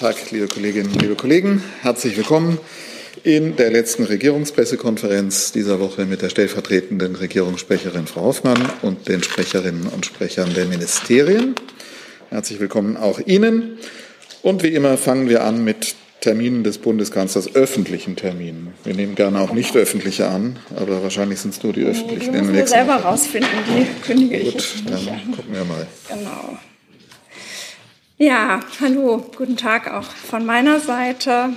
Tag, liebe Kolleginnen, liebe Kollegen. Herzlich willkommen in der letzten Regierungspressekonferenz dieser Woche mit der stellvertretenden Regierungssprecherin Frau Hoffmann und den Sprecherinnen und Sprechern der Ministerien. Herzlich willkommen auch Ihnen. Und wie immer fangen wir an mit Terminen des Bundeskanzlers, öffentlichen Terminen. Wir nehmen gerne auch nicht öffentliche an, aber wahrscheinlich sind es nur die öffentlichen. Die müssen wir selber rausfinden, die kündige ich Gut, dann gucken wir mal. Genau. Ja, hallo, guten Tag auch von meiner Seite.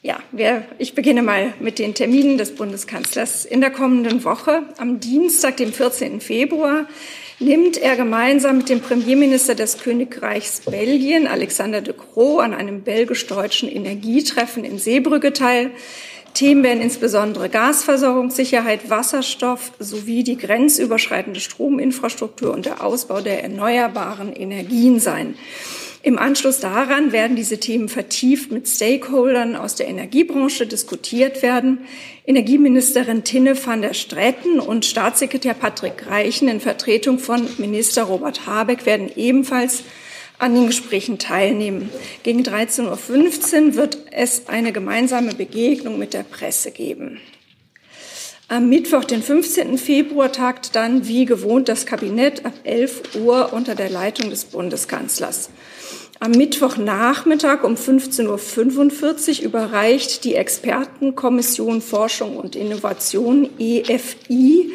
Ja, wir, ich beginne mal mit den Terminen des Bundeskanzlers. In der kommenden Woche, am Dienstag, dem 14. Februar, nimmt er gemeinsam mit dem Premierminister des Königreichs Belgien, Alexander de Croo, an einem belgisch-deutschen Energietreffen in Seebrügge teil. Themen werden insbesondere Gasversorgungssicherheit, Wasserstoff sowie die grenzüberschreitende Strominfrastruktur und der Ausbau der erneuerbaren Energien sein. Im Anschluss daran werden diese Themen vertieft mit Stakeholdern aus der Energiebranche diskutiert werden. Energieministerin Tinne van der Stretten und Staatssekretär Patrick Reichen in Vertretung von Minister Robert Habeck werden ebenfalls an den Gesprächen teilnehmen. Gegen 13.15 Uhr wird es eine gemeinsame Begegnung mit der Presse geben. Am Mittwoch, den 15. Februar, tagt dann wie gewohnt das Kabinett ab 11 Uhr unter der Leitung des Bundeskanzlers. Am Mittwochnachmittag um 15.45 Uhr überreicht die Expertenkommission Forschung und Innovation EFI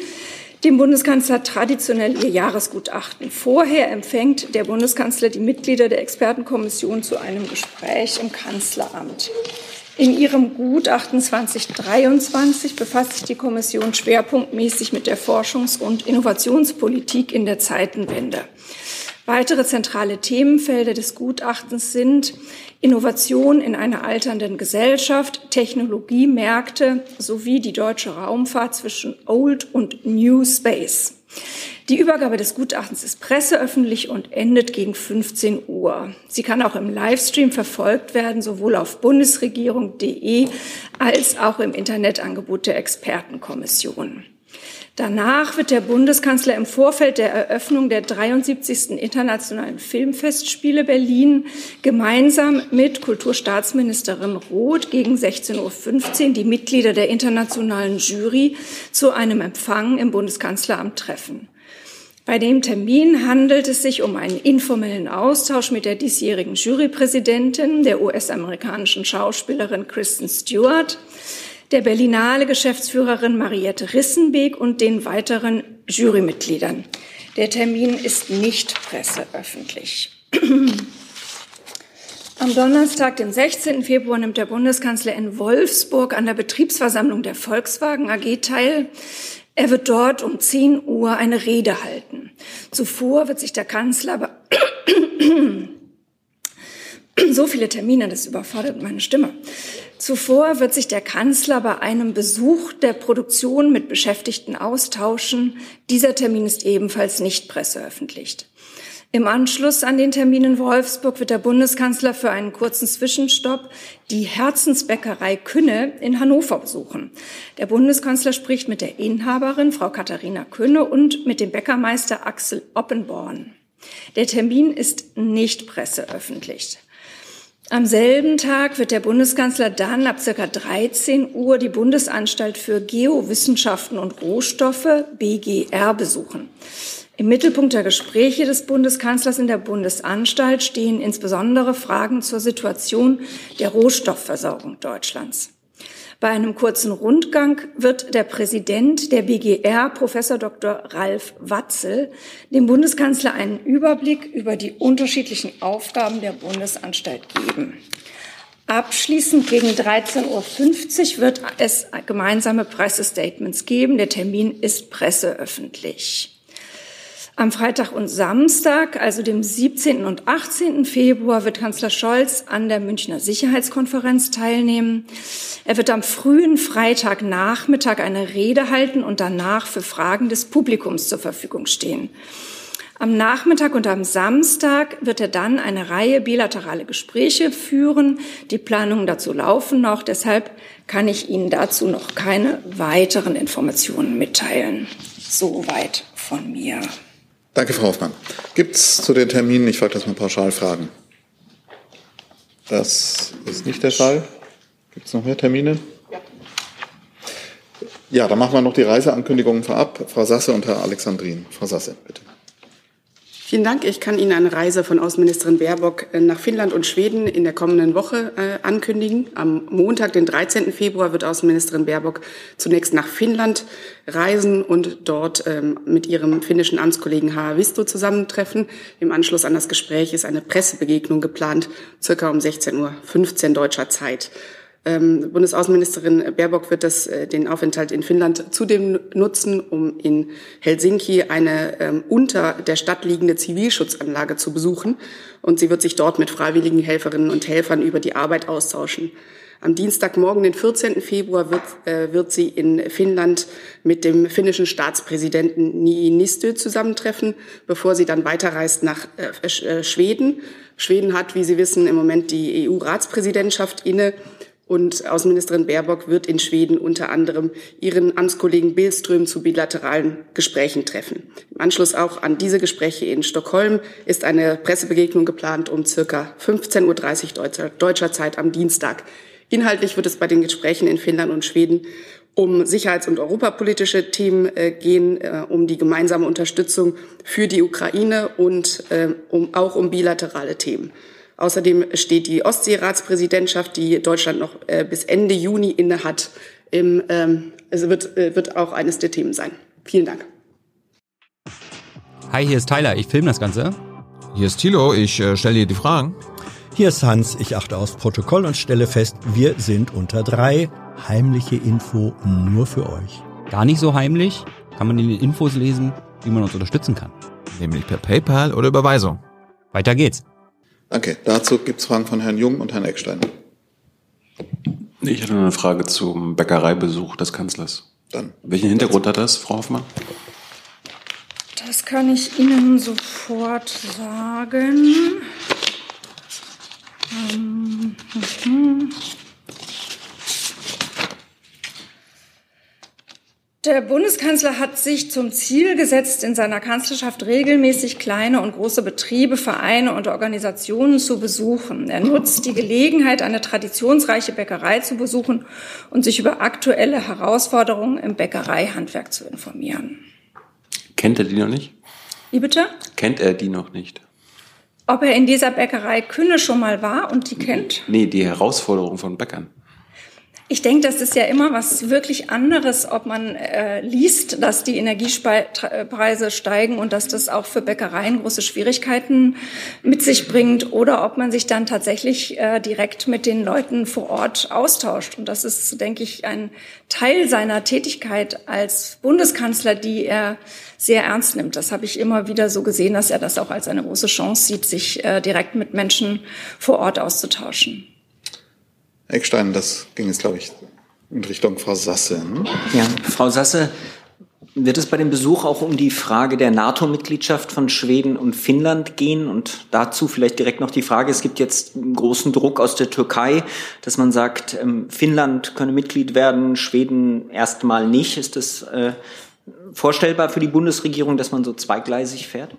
dem Bundeskanzler traditionell ihr Jahresgutachten. Vorher empfängt der Bundeskanzler die Mitglieder der Expertenkommission zu einem Gespräch im Kanzleramt. In ihrem Gutachten 2023 befasst sich die Kommission schwerpunktmäßig mit der Forschungs- und Innovationspolitik in der Zeitenwende. Weitere zentrale Themenfelder des Gutachtens sind Innovation in einer alternden Gesellschaft, Technologiemärkte sowie die deutsche Raumfahrt zwischen Old und New Space. Die Übergabe des Gutachtens ist presseöffentlich und endet gegen 15 Uhr. Sie kann auch im Livestream verfolgt werden, sowohl auf bundesregierung.de als auch im Internetangebot der Expertenkommission. Danach wird der Bundeskanzler im Vorfeld der Eröffnung der 73. Internationalen Filmfestspiele Berlin gemeinsam mit Kulturstaatsministerin Roth gegen 16.15 Uhr die Mitglieder der internationalen Jury zu einem Empfang im Bundeskanzleramt treffen. Bei dem Termin handelt es sich um einen informellen Austausch mit der diesjährigen Jurypräsidentin, der US-amerikanischen Schauspielerin Kristen Stewart, der Berlinale Geschäftsführerin Mariette Rissenbeek und den weiteren Jurymitgliedern. Der Termin ist nicht presseöffentlich. Am Donnerstag, dem 16. Februar, nimmt der Bundeskanzler in Wolfsburg an der Betriebsversammlung der Volkswagen AG teil. Er wird dort um 10 Uhr eine Rede halten. Zuvor wird sich der Kanzler so viele Termine, das überfordert meine Stimme. Zuvor wird sich der Kanzler bei einem Besuch der Produktion mit Beschäftigten austauschen. Dieser Termin ist ebenfalls nicht presseöffentlicht. Im Anschluss an den Termin in Wolfsburg wird der Bundeskanzler für einen kurzen Zwischenstopp die Herzensbäckerei Künne in Hannover besuchen. Der Bundeskanzler spricht mit der Inhaberin, Frau Katharina Künne, und mit dem Bäckermeister Axel Oppenborn. Der Termin ist nicht presseöffentlicht. Am selben Tag wird der Bundeskanzler dann ab ca. 13 Uhr die Bundesanstalt für Geowissenschaften und Rohstoffe BGR besuchen. Im Mittelpunkt der Gespräche des Bundeskanzlers in der Bundesanstalt stehen insbesondere Fragen zur Situation der Rohstoffversorgung Deutschlands. Bei einem kurzen Rundgang wird der Präsident der BGR, Professor Dr. Ralf Watzel, dem Bundeskanzler einen Überblick über die unterschiedlichen Aufgaben der Bundesanstalt geben. Abschließend gegen 13.50 Uhr wird es gemeinsame Pressestatements geben. Der Termin ist presseöffentlich. Am Freitag und Samstag, also dem 17. und 18. Februar, wird Kanzler Scholz an der Münchner Sicherheitskonferenz teilnehmen. Er wird am frühen Freitagnachmittag eine Rede halten und danach für Fragen des Publikums zur Verfügung stehen. Am Nachmittag und am Samstag wird er dann eine Reihe bilaterale Gespräche führen. Die Planungen dazu laufen noch. Deshalb kann ich Ihnen dazu noch keine weiteren Informationen mitteilen. Soweit von mir. Danke, Frau Hoffmann. Gibt es zu den Terminen, ich frage das mal pauschal, Fragen? Das ist nicht der Fall. Gibt es noch mehr Termine? Ja, dann machen wir noch die Reiseankündigungen vorab. Frau Sasse und Herr Alexandrin. Frau Sasse, bitte. Vielen Dank. Ich kann Ihnen eine Reise von Außenministerin Baerbock äh, nach Finnland und Schweden in der kommenden Woche äh, ankündigen. Am Montag, den 13. Februar, wird Außenministerin Baerbock zunächst nach Finnland reisen und dort ähm, mit ihrem finnischen Amtskollegen Haavisto zusammentreffen. Im Anschluss an das Gespräch ist eine Pressebegegnung geplant, circa um 16.15 Uhr deutscher Zeit. Ähm, Bundesaußenministerin Baerbock wird das, äh, den Aufenthalt in Finnland zudem nutzen, um in Helsinki eine ähm, unter der Stadt liegende Zivilschutzanlage zu besuchen. Und sie wird sich dort mit freiwilligen Helferinnen und Helfern über die Arbeit austauschen. Am Dienstagmorgen, den 14. Februar, wird, äh, wird sie in Finnland mit dem finnischen Staatspräsidenten Niinistö zusammentreffen, bevor sie dann weiterreist nach äh, äh, Schweden. Schweden hat, wie Sie wissen, im Moment die EU-Ratspräsidentschaft inne. Und Außenministerin Baerbock wird in Schweden unter anderem ihren Amtskollegen Billström zu bilateralen Gesprächen treffen. Im Anschluss auch an diese Gespräche in Stockholm ist eine Pressebegegnung geplant um circa 15.30 Uhr deutscher, deutscher Zeit am Dienstag. Inhaltlich wird es bei den Gesprächen in Finnland und Schweden um sicherheits- und europapolitische Themen äh, gehen, äh, um die gemeinsame Unterstützung für die Ukraine und äh, um, auch um bilaterale Themen. Außerdem steht die Ostseeratspräsidentschaft, die Deutschland noch äh, bis Ende Juni innehat, im, ähm, es wird, äh, wird auch eines der Themen sein. Vielen Dank. Hi, hier ist Tyler, ich filme das Ganze. Hier ist Thilo, ich äh, stelle dir die Fragen. Hier ist Hans, ich achte aufs Protokoll und stelle fest, wir sind unter drei. Heimliche Info nur für euch. Gar nicht so heimlich, kann man in den Infos lesen, wie man uns unterstützen kann. Nämlich per PayPal oder Überweisung. Weiter geht's. Danke. Dazu gibt es Fragen von Herrn Jung und Herrn Eckstein. Ich hatte eine Frage zum Bäckereibesuch des Kanzlers. Dann. Welchen Hintergrund hat das, Frau Hoffmann? Das kann ich Ihnen sofort sagen. Ähm, mhm. Der Bundeskanzler hat sich zum Ziel gesetzt, in seiner Kanzlerschaft regelmäßig kleine und große Betriebe, Vereine und Organisationen zu besuchen. Er nutzt die Gelegenheit, eine traditionsreiche Bäckerei zu besuchen und sich über aktuelle Herausforderungen im Bäckereihandwerk zu informieren. Kennt er die noch nicht? Wie bitte? Kennt er die noch nicht? Ob er in dieser Bäckerei Künne schon mal war und die kennt? Nee, die Herausforderung von Bäckern. Ich denke, das ist ja immer was wirklich anderes, ob man äh, liest, dass die Energiepreise steigen und dass das auch für Bäckereien große Schwierigkeiten mit sich bringt oder ob man sich dann tatsächlich äh, direkt mit den Leuten vor Ort austauscht. Und das ist, denke ich, ein Teil seiner Tätigkeit als Bundeskanzler, die er sehr ernst nimmt. Das habe ich immer wieder so gesehen, dass er das auch als eine große Chance sieht, sich äh, direkt mit Menschen vor Ort auszutauschen. Eckstein, das ging jetzt, glaube ich, in Richtung Frau Sasse. Hm? Ja, Frau Sasse, wird es bei dem Besuch auch um die Frage der NATO-Mitgliedschaft von Schweden und Finnland gehen? Und dazu vielleicht direkt noch die Frage, es gibt jetzt großen Druck aus der Türkei, dass man sagt, ähm, Finnland könne Mitglied werden, Schweden erstmal nicht. Ist das äh, vorstellbar für die Bundesregierung, dass man so zweigleisig fährt?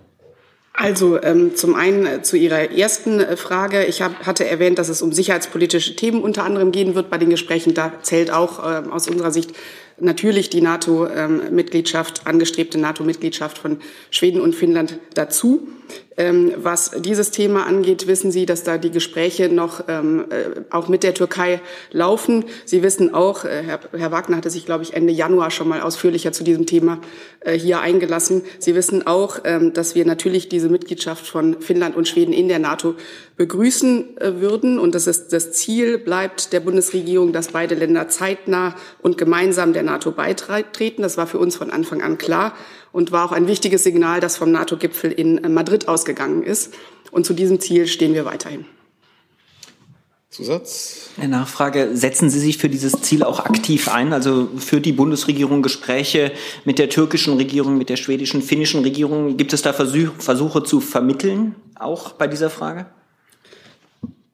Also ähm, zum einen äh, zu Ihrer ersten äh, Frage. Ich hab, hatte erwähnt, dass es um sicherheitspolitische Themen unter anderem gehen wird bei den Gesprächen. Da zählt auch äh, aus unserer Sicht natürlich die NATO-Mitgliedschaft, angestrebte NATO-Mitgliedschaft von Schweden und Finnland dazu. Ähm, was dieses Thema angeht, wissen Sie, dass da die Gespräche noch ähm, äh, auch mit der Türkei laufen. Sie wissen auch, äh, Herr, Wagner hatte sich, glaube ich, Ende Januar schon mal ausführlicher zu diesem Thema äh, hier eingelassen. Sie wissen auch, ähm, dass wir natürlich diese Mitgliedschaft von Finnland und Schweden in der NATO begrüßen würden. Und dass es das Ziel bleibt der Bundesregierung, dass beide Länder zeitnah und gemeinsam der NATO beitreten. Das war für uns von Anfang an klar und war auch ein wichtiges Signal, das vom NATO-Gipfel in Madrid ausgegangen ist. Und zu diesem Ziel stehen wir weiterhin. Zusatz? Eine Nachfrage. Setzen Sie sich für dieses Ziel auch aktiv ein? Also für die Bundesregierung Gespräche mit der türkischen Regierung, mit der schwedischen, finnischen Regierung? Gibt es da Versuche zu vermitteln, auch bei dieser Frage?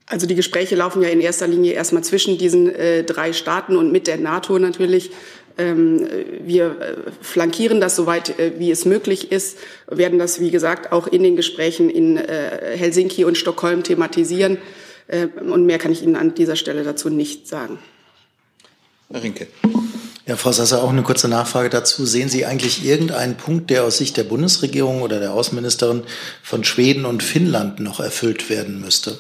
Also die Gespräche laufen ja in erster Linie erstmal zwischen diesen äh, drei Staaten und mit der NATO natürlich. Ähm, wir äh, flankieren das soweit, äh, wie es möglich ist, werden das, wie gesagt, auch in den Gesprächen in äh, Helsinki und Stockholm thematisieren. Äh, und mehr kann ich Ihnen an dieser Stelle dazu nicht sagen. Herr Rinke. Ja, Frau Sasser, auch eine kurze Nachfrage dazu. Sehen Sie eigentlich irgendeinen Punkt, der aus Sicht der Bundesregierung oder der Außenministerin von Schweden und Finnland noch erfüllt werden müsste?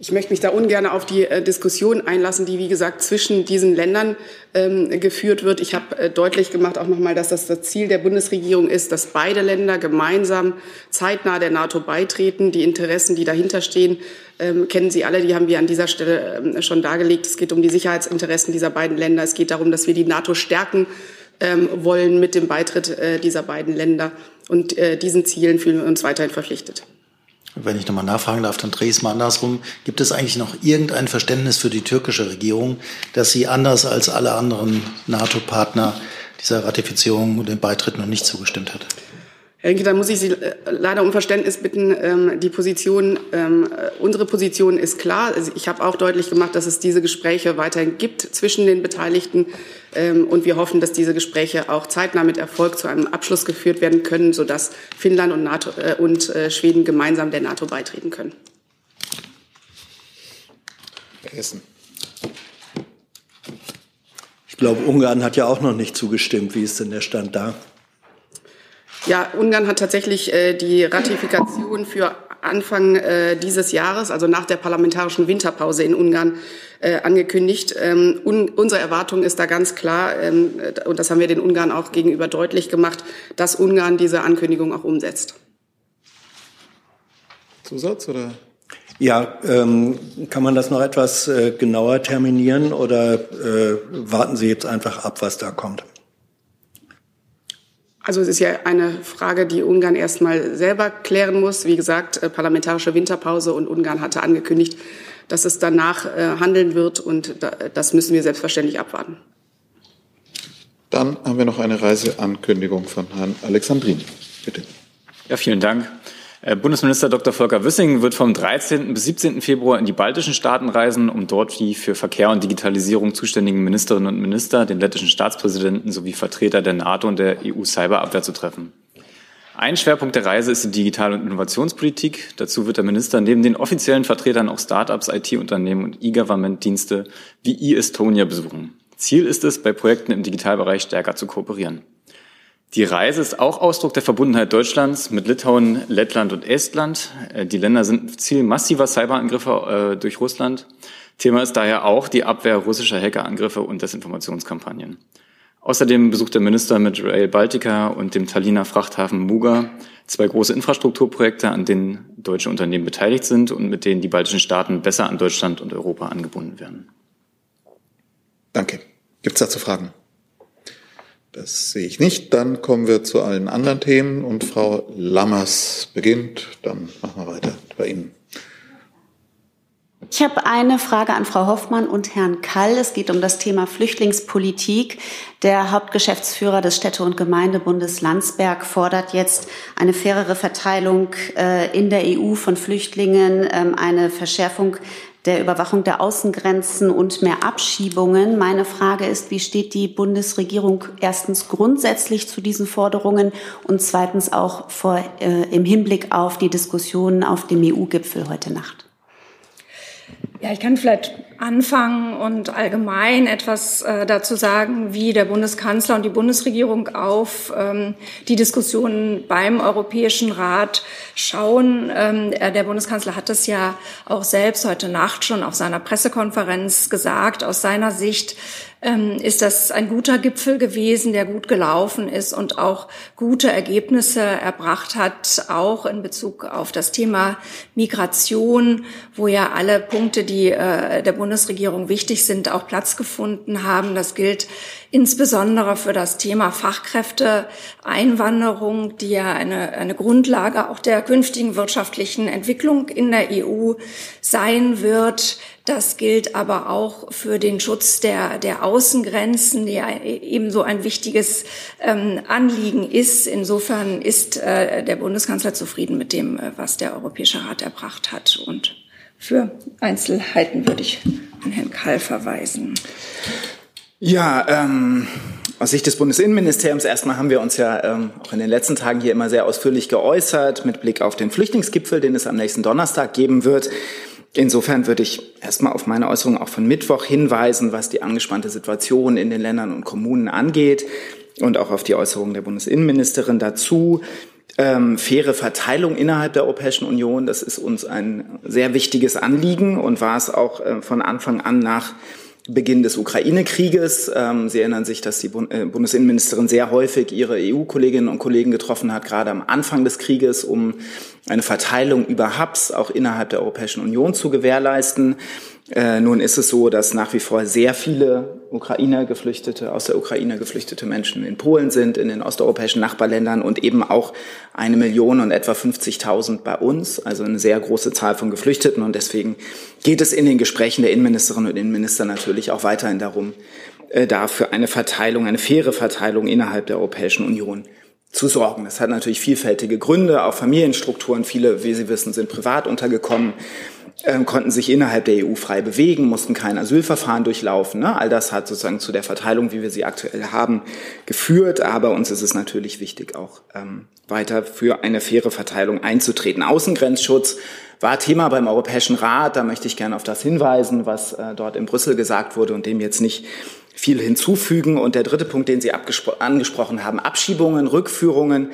Ich möchte mich da ungern auf die äh, Diskussion einlassen, die, wie gesagt, zwischen diesen Ländern ähm, geführt wird. Ich habe äh, deutlich gemacht auch nochmal, dass das das Ziel der Bundesregierung ist, dass beide Länder gemeinsam zeitnah der NATO beitreten. Die Interessen, die dahinter stehen, ähm, kennen Sie alle, die haben wir an dieser Stelle ähm, schon dargelegt. Es geht um die Sicherheitsinteressen dieser beiden Länder. Es geht darum, dass wir die NATO stärken ähm, wollen mit dem Beitritt äh, dieser beiden Länder. Und äh, diesen Zielen fühlen wir uns weiterhin verpflichtet. Wenn ich nochmal nachfragen darf, dann drehe ich es mal andersrum. Gibt es eigentlich noch irgendein Verständnis für die türkische Regierung, dass sie anders als alle anderen NATO-Partner dieser Ratifizierung und dem Beitritt noch nicht zugestimmt hat? Herr Rinke, da muss ich Sie äh, leider um Verständnis bitten. Ähm, die Position, ähm, unsere Position ist klar. Also ich habe auch deutlich gemacht, dass es diese Gespräche weiterhin gibt zwischen den Beteiligten. Ähm, und wir hoffen, dass diese Gespräche auch zeitnah mit Erfolg zu einem Abschluss geführt werden können, sodass Finnland und, NATO, äh, und äh, Schweden gemeinsam der NATO beitreten können. Herr Hessen. Ich glaube, Ungarn hat ja auch noch nicht zugestimmt. Wie ist denn der Stand da? Ja, Ungarn hat tatsächlich äh, die Ratifikation für Anfang äh, dieses Jahres, also nach der parlamentarischen Winterpause in Ungarn, äh, angekündigt. Ähm, un unsere Erwartung ist da ganz klar, ähm, und das haben wir den Ungarn auch gegenüber deutlich gemacht, dass Ungarn diese Ankündigung auch umsetzt. Zusatz oder? Ja, ähm, kann man das noch etwas äh, genauer terminieren oder äh, warten Sie jetzt einfach ab, was da kommt? Also es ist ja eine Frage, die Ungarn erstmal selber klären muss. Wie gesagt, äh, parlamentarische Winterpause und Ungarn hatte angekündigt, dass es danach äh, handeln wird und das müssen wir selbstverständlich abwarten. Dann haben wir noch eine Reiseankündigung von Herrn Alexandrin. Bitte. Ja, vielen Dank. Äh, Bundesminister Dr. Volker Wissing wird vom 13. bis 17. Februar in die baltischen Staaten reisen, um dort die für Verkehr und Digitalisierung zuständigen Ministerinnen und Minister, den lettischen Staatspräsidenten sowie Vertreter der NATO und der EU-Cyberabwehr zu treffen. Ein Schwerpunkt der Reise ist die Digital- und Innovationspolitik. Dazu wird der Minister neben den offiziellen Vertretern auch Start-ups, IT-Unternehmen und E-Government-Dienste wie e-Estonia besuchen. Ziel ist es, bei Projekten im Digitalbereich stärker zu kooperieren. Die Reise ist auch Ausdruck der Verbundenheit Deutschlands mit Litauen, Lettland und Estland. Äh, die Länder sind Ziel massiver Cyberangriffe äh, durch Russland. Thema ist daher auch die Abwehr russischer Hackerangriffe und Desinformationskampagnen. Außerdem besucht der Minister mit Rail Baltica und dem Talliner Frachthafen Muga zwei große Infrastrukturprojekte, an denen deutsche Unternehmen beteiligt sind und mit denen die baltischen Staaten besser an Deutschland und Europa angebunden werden. Danke. Gibt es dazu Fragen? Das sehe ich nicht. Dann kommen wir zu allen anderen Themen und Frau Lammers beginnt. Dann machen wir weiter bei Ihnen. Ich habe eine Frage an Frau Hoffmann und Herrn Kall. Es geht um das Thema Flüchtlingspolitik. Der Hauptgeschäftsführer des Städte- und Gemeindebundes Landsberg fordert jetzt eine fairere Verteilung äh, in der EU von Flüchtlingen, ähm, eine Verschärfung der Überwachung der Außengrenzen und mehr Abschiebungen. Meine Frage ist, wie steht die Bundesregierung erstens grundsätzlich zu diesen Forderungen und zweitens auch vor, äh, im Hinblick auf die Diskussionen auf dem EU-Gipfel heute Nacht? Ja, ich kann vielleicht anfangen und allgemein etwas äh, dazu sagen, wie der Bundeskanzler und die Bundesregierung auf ähm, die Diskussionen beim Europäischen Rat schauen. Ähm, der Bundeskanzler hat es ja auch selbst heute Nacht schon auf seiner Pressekonferenz gesagt. Aus seiner Sicht ist das ein guter Gipfel gewesen, der gut gelaufen ist und auch gute Ergebnisse erbracht hat, auch in Bezug auf das Thema Migration, wo ja alle Punkte, die äh, der Bundesregierung wichtig sind, auch Platz gefunden haben. Das gilt insbesondere für das Thema Fachkräfteeinwanderung, die ja eine, eine Grundlage auch der künftigen wirtschaftlichen Entwicklung in der EU sein wird. Das gilt aber auch für den Schutz der, der Außengrenzen, der ebenso ein wichtiges ähm, Anliegen ist. Insofern ist äh, der Bundeskanzler zufrieden mit dem, äh, was der Europäische Rat erbracht hat. Und für Einzelheiten würde ich an Herrn Kall verweisen. Ja, ähm, aus Sicht des Bundesinnenministeriums erstmal haben wir uns ja ähm, auch in den letzten Tagen hier immer sehr ausführlich geäußert mit Blick auf den Flüchtlingsgipfel, den es am nächsten Donnerstag geben wird. Insofern würde ich erstmal auf meine Äußerung auch von Mittwoch hinweisen, was die angespannte Situation in den Ländern und Kommunen angeht und auch auf die Äußerungen der Bundesinnenministerin dazu. Ähm, faire Verteilung innerhalb der Europäischen Union, das ist uns ein sehr wichtiges Anliegen und war es auch äh, von Anfang an nach Beginn des Ukraine-Krieges. Ähm, Sie erinnern sich, dass die äh, Bundesinnenministerin sehr häufig ihre EU-Kolleginnen und Kollegen getroffen hat, gerade am Anfang des Krieges, um eine Verteilung über Hubs auch innerhalb der Europäischen Union zu gewährleisten. Äh, nun ist es so, dass nach wie vor sehr viele Ukrainer geflüchtete, aus der Ukraine geflüchtete Menschen in Polen sind, in den osteuropäischen Nachbarländern und eben auch eine Million und etwa 50.000 bei uns, also eine sehr große Zahl von Geflüchteten. Und deswegen geht es in den Gesprächen der Innenministerinnen und Innenminister natürlich auch weiterhin darum, äh, dafür eine Verteilung, eine faire Verteilung innerhalb der Europäischen Union zu sorgen. Das hat natürlich vielfältige Gründe, auch Familienstrukturen. Viele, wie Sie wissen, sind privat untergekommen konnten sich innerhalb der EU frei bewegen, mussten kein Asylverfahren durchlaufen. Ne? All das hat sozusagen zu der Verteilung, wie wir sie aktuell haben, geführt. Aber uns ist es natürlich wichtig, auch ähm, weiter für eine faire Verteilung einzutreten. Außengrenzschutz war Thema beim Europäischen Rat. Da möchte ich gerne auf das hinweisen, was äh, dort in Brüssel gesagt wurde und dem jetzt nicht viel hinzufügen. Und der dritte Punkt, den Sie angesprochen haben, Abschiebungen, Rückführungen.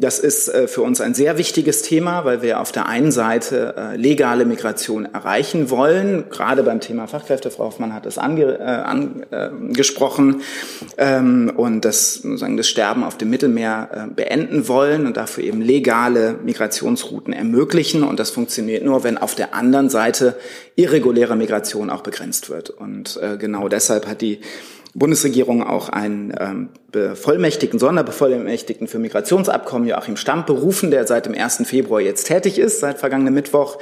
Das ist äh, für uns ein sehr wichtiges Thema, weil wir auf der einen Seite äh, legale Migration erreichen wollen. Gerade beim Thema Fachkräfte, Frau Hoffmann hat es ange, äh, angesprochen, ähm, und das, sozusagen das Sterben auf dem Mittelmeer äh, beenden wollen und dafür eben legale Migrationsrouten ermöglichen. Und das funktioniert nur, wenn auf der anderen Seite irreguläre Migration auch begrenzt wird. Und äh, genau deshalb hat die Bundesregierung auch einen ähm, Bevollmächtigten, Sonderbevollmächtigten für Migrationsabkommen Joachim Stamp berufen, der seit dem 1. Februar jetzt tätig ist, seit vergangenem Mittwoch,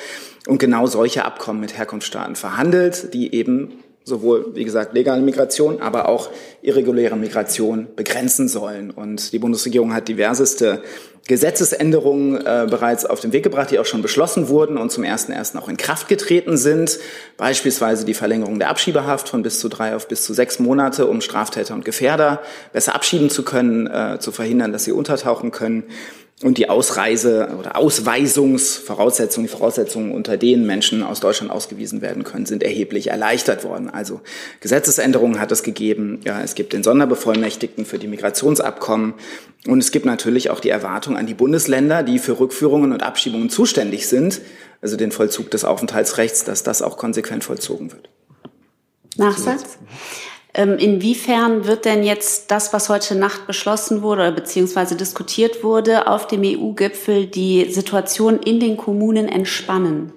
und genau solche Abkommen mit Herkunftsstaaten verhandelt, die eben sowohl, wie gesagt, legale Migration, aber auch irreguläre Migration begrenzen sollen. Und die Bundesregierung hat diverseste Gesetzesänderungen äh, bereits auf den Weg gebracht, die auch schon beschlossen wurden und zum 1.1. auch in Kraft getreten sind. Beispielsweise die Verlängerung der Abschiebehaft von bis zu drei auf bis zu sechs Monate, um Straftäter und Gefährder besser abschieben zu können, äh, zu verhindern, dass sie untertauchen können und die Ausreise oder Ausweisungsvoraussetzungen, die Voraussetzungen, unter denen Menschen aus Deutschland ausgewiesen werden können, sind erheblich erleichtert worden. Also Gesetzesänderungen hat es gegeben. Ja, es gibt den Sonderbevollmächtigten für die Migrationsabkommen. Und es gibt natürlich auch die Erwartung an die Bundesländer, die für Rückführungen und Abschiebungen zuständig sind, also den Vollzug des Aufenthaltsrechts, dass das auch konsequent vollzogen wird. Nachsatz? Ähm, inwiefern wird denn jetzt das, was heute Nacht beschlossen wurde oder beziehungsweise diskutiert wurde, auf dem EU-Gipfel die Situation in den Kommunen entspannen?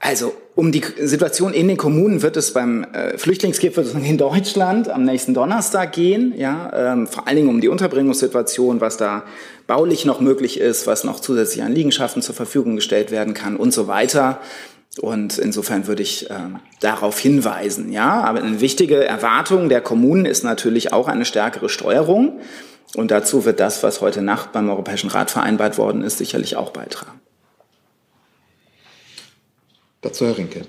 Also um die Situation in den Kommunen wird es beim äh, Flüchtlingsgipfel in Deutschland am nächsten Donnerstag gehen. Ja, ähm, vor allen Dingen um die Unterbringungssituation, was da baulich noch möglich ist, was noch zusätzlich an Liegenschaften zur Verfügung gestellt werden kann und so weiter. Und insofern würde ich äh, darauf hinweisen. Ja, aber eine wichtige Erwartung der Kommunen ist natürlich auch eine stärkere Steuerung. Und dazu wird das, was heute Nacht beim Europäischen Rat vereinbart worden ist, sicherlich auch beitragen. Dazu Herr Rinke.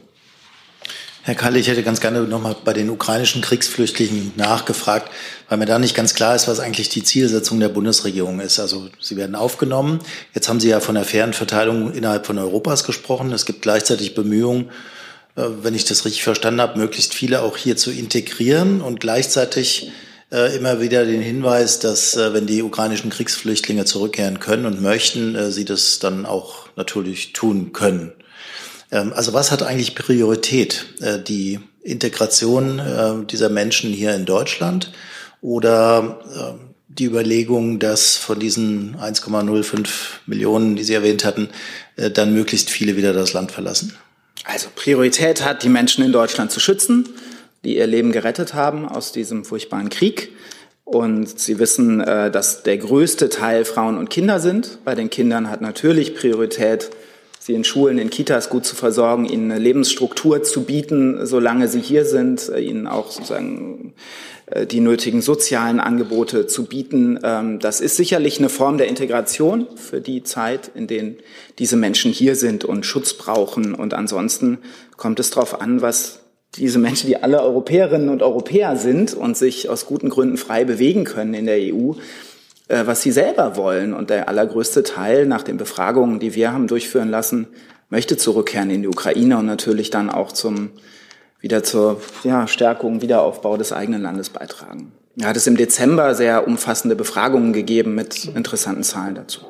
Herr Kalle, ich hätte ganz gerne nochmal bei den ukrainischen Kriegsflüchtlingen nachgefragt, weil mir da nicht ganz klar ist, was eigentlich die Zielsetzung der Bundesregierung ist. Also sie werden aufgenommen. Jetzt haben Sie ja von der fairen Verteilung innerhalb von Europas gesprochen. Es gibt gleichzeitig Bemühungen, äh, wenn ich das richtig verstanden habe, möglichst viele auch hier zu integrieren und gleichzeitig äh, immer wieder den Hinweis, dass äh, wenn die ukrainischen Kriegsflüchtlinge zurückkehren können und möchten, sie das dann auch natürlich tun können. Ähm, also was hat eigentlich Priorität? Äh, die Integration äh, dieser Menschen hier in Deutschland oder ähm, die Überlegung, dass von diesen 1,05 Millionen, die Sie erwähnt hatten, äh, dann möglichst viele wieder das Land verlassen? Also Priorität hat, die Menschen in Deutschland zu schützen, die ihr Leben gerettet haben aus diesem furchtbaren Krieg. Und Sie wissen, dass der größte Teil Frauen und Kinder sind. Bei den Kindern hat natürlich Priorität sie in Schulen, in Kitas gut zu versorgen, ihnen eine Lebensstruktur zu bieten, solange sie hier sind, äh, ihnen auch sozusagen äh, die nötigen sozialen Angebote zu bieten. Ähm, das ist sicherlich eine Form der Integration für die Zeit, in denen diese Menschen hier sind und Schutz brauchen. Und ansonsten kommt es darauf an, was diese Menschen, die alle Europäerinnen und Europäer sind und sich aus guten Gründen frei bewegen können in der EU, was sie selber wollen. Und der allergrößte Teil nach den Befragungen, die wir haben durchführen lassen, möchte zurückkehren in die Ukraine und natürlich dann auch zum wieder zur ja, Stärkung, Wiederaufbau des eigenen Landes beitragen. Er hat es im Dezember sehr umfassende Befragungen gegeben mit interessanten Zahlen dazu.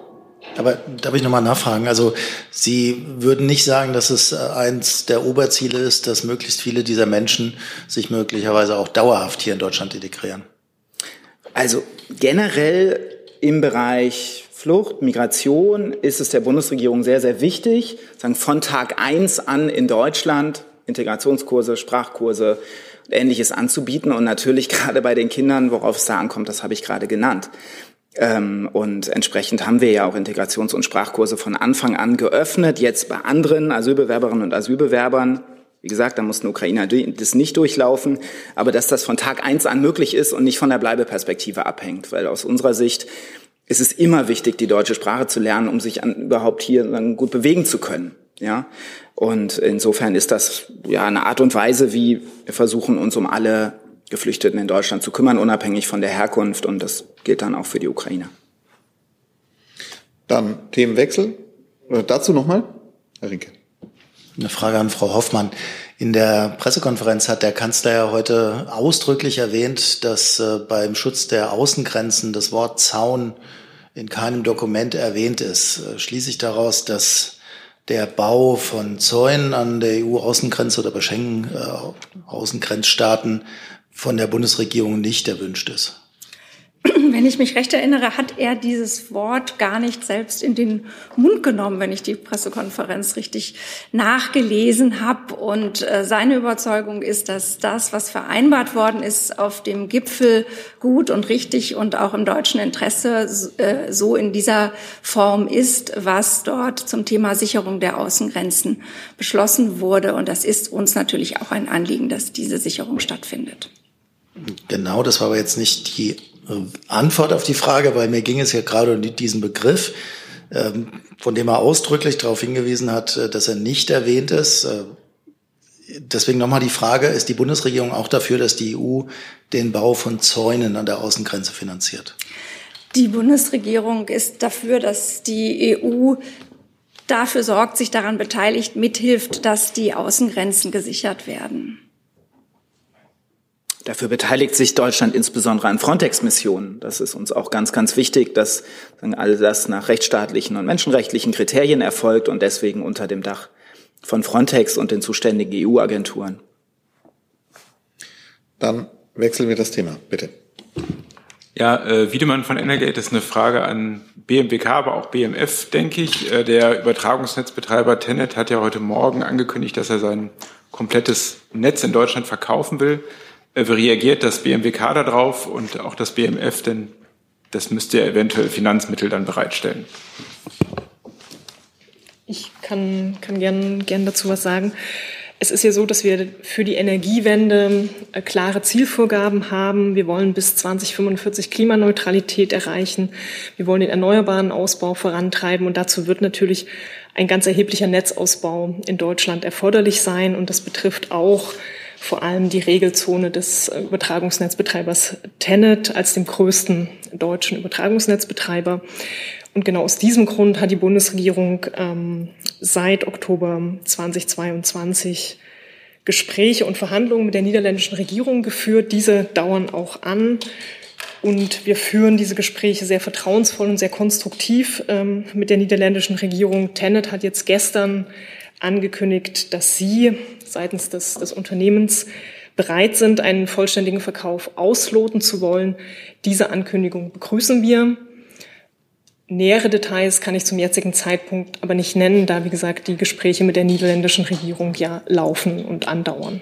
Aber darf ich nochmal nachfragen? Also Sie würden nicht sagen, dass es äh, eins der Oberziele ist, dass möglichst viele dieser Menschen sich möglicherweise auch dauerhaft hier in Deutschland integrieren? Also generell im Bereich Flucht, Migration ist es der Bundesregierung sehr, sehr wichtig, sagen von Tag eins an in Deutschland Integrationskurse, Sprachkurse und Ähnliches anzubieten. Und natürlich gerade bei den Kindern, worauf es da ankommt, das habe ich gerade genannt. Ähm, und entsprechend haben wir ja auch Integrations- und Sprachkurse von Anfang an geöffnet. Jetzt bei anderen Asylbewerberinnen und Asylbewerbern wie gesagt, da mussten Ukrainer das nicht durchlaufen, aber dass das von Tag eins an möglich ist und nicht von der Bleibeperspektive abhängt, weil aus unserer Sicht ist es immer wichtig, die deutsche Sprache zu lernen, um sich an, überhaupt hier dann gut bewegen zu können. Ja, und insofern ist das ja eine Art und Weise, wie wir versuchen, uns um alle Geflüchteten in Deutschland zu kümmern, unabhängig von der Herkunft. Und das gilt dann auch für die Ukraine. Dann Themenwechsel. Äh, dazu nochmal, Herr Rinke. Eine Frage an Frau Hoffmann. In der Pressekonferenz hat der Kanzler ja heute ausdrücklich erwähnt, dass äh, beim Schutz der Außengrenzen das Wort Zaun in keinem Dokument erwähnt ist. Äh, schließe ich daraus, dass der Bau von Zäunen an der EU-Außengrenze oder bei Schengen-Außengrenzstaaten äh, von der Bundesregierung nicht erwünscht ist. Wenn ich mich recht erinnere, hat er dieses Wort gar nicht selbst in den Mund genommen, wenn ich die Pressekonferenz richtig nachgelesen habe. Und äh, seine Überzeugung ist, dass das, was vereinbart worden ist, auf dem Gipfel gut und richtig und auch im deutschen Interesse äh, so in dieser Form ist, was dort zum Thema Sicherung der Außengrenzen beschlossen wurde. Und das ist uns natürlich auch ein Anliegen, dass diese Sicherung stattfindet. Genau, das war aber jetzt nicht die Antwort auf die Frage, weil mir ging es ja gerade um diesen Begriff, ähm, von dem er ausdrücklich darauf hingewiesen hat, äh, dass er nicht erwähnt ist. Äh, deswegen nochmal die Frage, ist die Bundesregierung auch dafür, dass die EU den Bau von Zäunen an der Außengrenze finanziert? Die Bundesregierung ist dafür, dass die EU dafür sorgt, sich daran beteiligt, mithilft, dass die Außengrenzen gesichert werden. Dafür beteiligt sich Deutschland insbesondere an Frontex-Missionen. Das ist uns auch ganz, ganz wichtig, dass all das nach rechtsstaatlichen und menschenrechtlichen Kriterien erfolgt und deswegen unter dem Dach von Frontex und den zuständigen EU-Agenturen. Dann wechseln wir das Thema, bitte. Ja, äh, Wiedemann von Energate ist eine Frage an BMWK, aber auch BMF, denke ich. Äh, der Übertragungsnetzbetreiber Tenet hat ja heute Morgen angekündigt, dass er sein komplettes Netz in Deutschland verkaufen will. Äh, wie reagiert das BMWK darauf und auch das BMF, denn das müsste ja eventuell Finanzmittel dann bereitstellen. Ich kann, kann gern, gern dazu was sagen. Es ist ja so, dass wir für die Energiewende äh, klare Zielvorgaben haben. Wir wollen bis 2045 Klimaneutralität erreichen. Wir wollen den erneuerbaren Ausbau vorantreiben. Und dazu wird natürlich ein ganz erheblicher Netzausbau in Deutschland erforderlich sein. Und das betrifft auch vor allem die Regelzone des Übertragungsnetzbetreibers Tenet als dem größten deutschen Übertragungsnetzbetreiber. Und genau aus diesem Grund hat die Bundesregierung ähm, seit Oktober 2022 Gespräche und Verhandlungen mit der niederländischen Regierung geführt. Diese dauern auch an. Und wir führen diese Gespräche sehr vertrauensvoll und sehr konstruktiv ähm, mit der niederländischen Regierung. Tenet hat jetzt gestern angekündigt, dass sie seitens des, des Unternehmens bereit sind, einen vollständigen Verkauf ausloten zu wollen. Diese Ankündigung begrüßen wir. Nähere Details kann ich zum jetzigen Zeitpunkt aber nicht nennen, da, wie gesagt, die Gespräche mit der niederländischen Regierung ja laufen und andauern.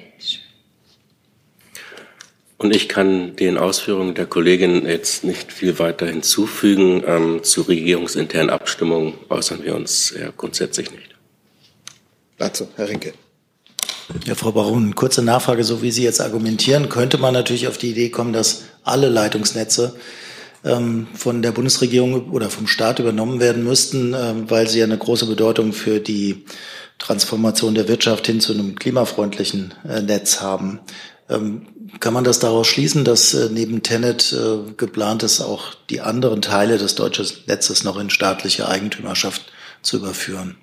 Und ich kann den Ausführungen der Kollegin jetzt nicht viel weiter hinzufügen. Ähm, zu regierungsinternen Abstimmungen äußern wir uns ja grundsätzlich nicht. Dazu, Herr Rinke. Ja, Frau Baron, kurze Nachfrage. So wie Sie jetzt argumentieren, könnte man natürlich auf die Idee kommen, dass alle Leitungsnetze ähm, von der Bundesregierung oder vom Staat übernommen werden müssten, ähm, weil sie ja eine große Bedeutung für die Transformation der Wirtschaft hin zu einem klimafreundlichen äh, Netz haben. Ähm, kann man das daraus schließen, dass äh, neben Tenet äh, geplant ist, auch die anderen Teile des deutschen Netzes noch in staatliche Eigentümerschaft zu überführen?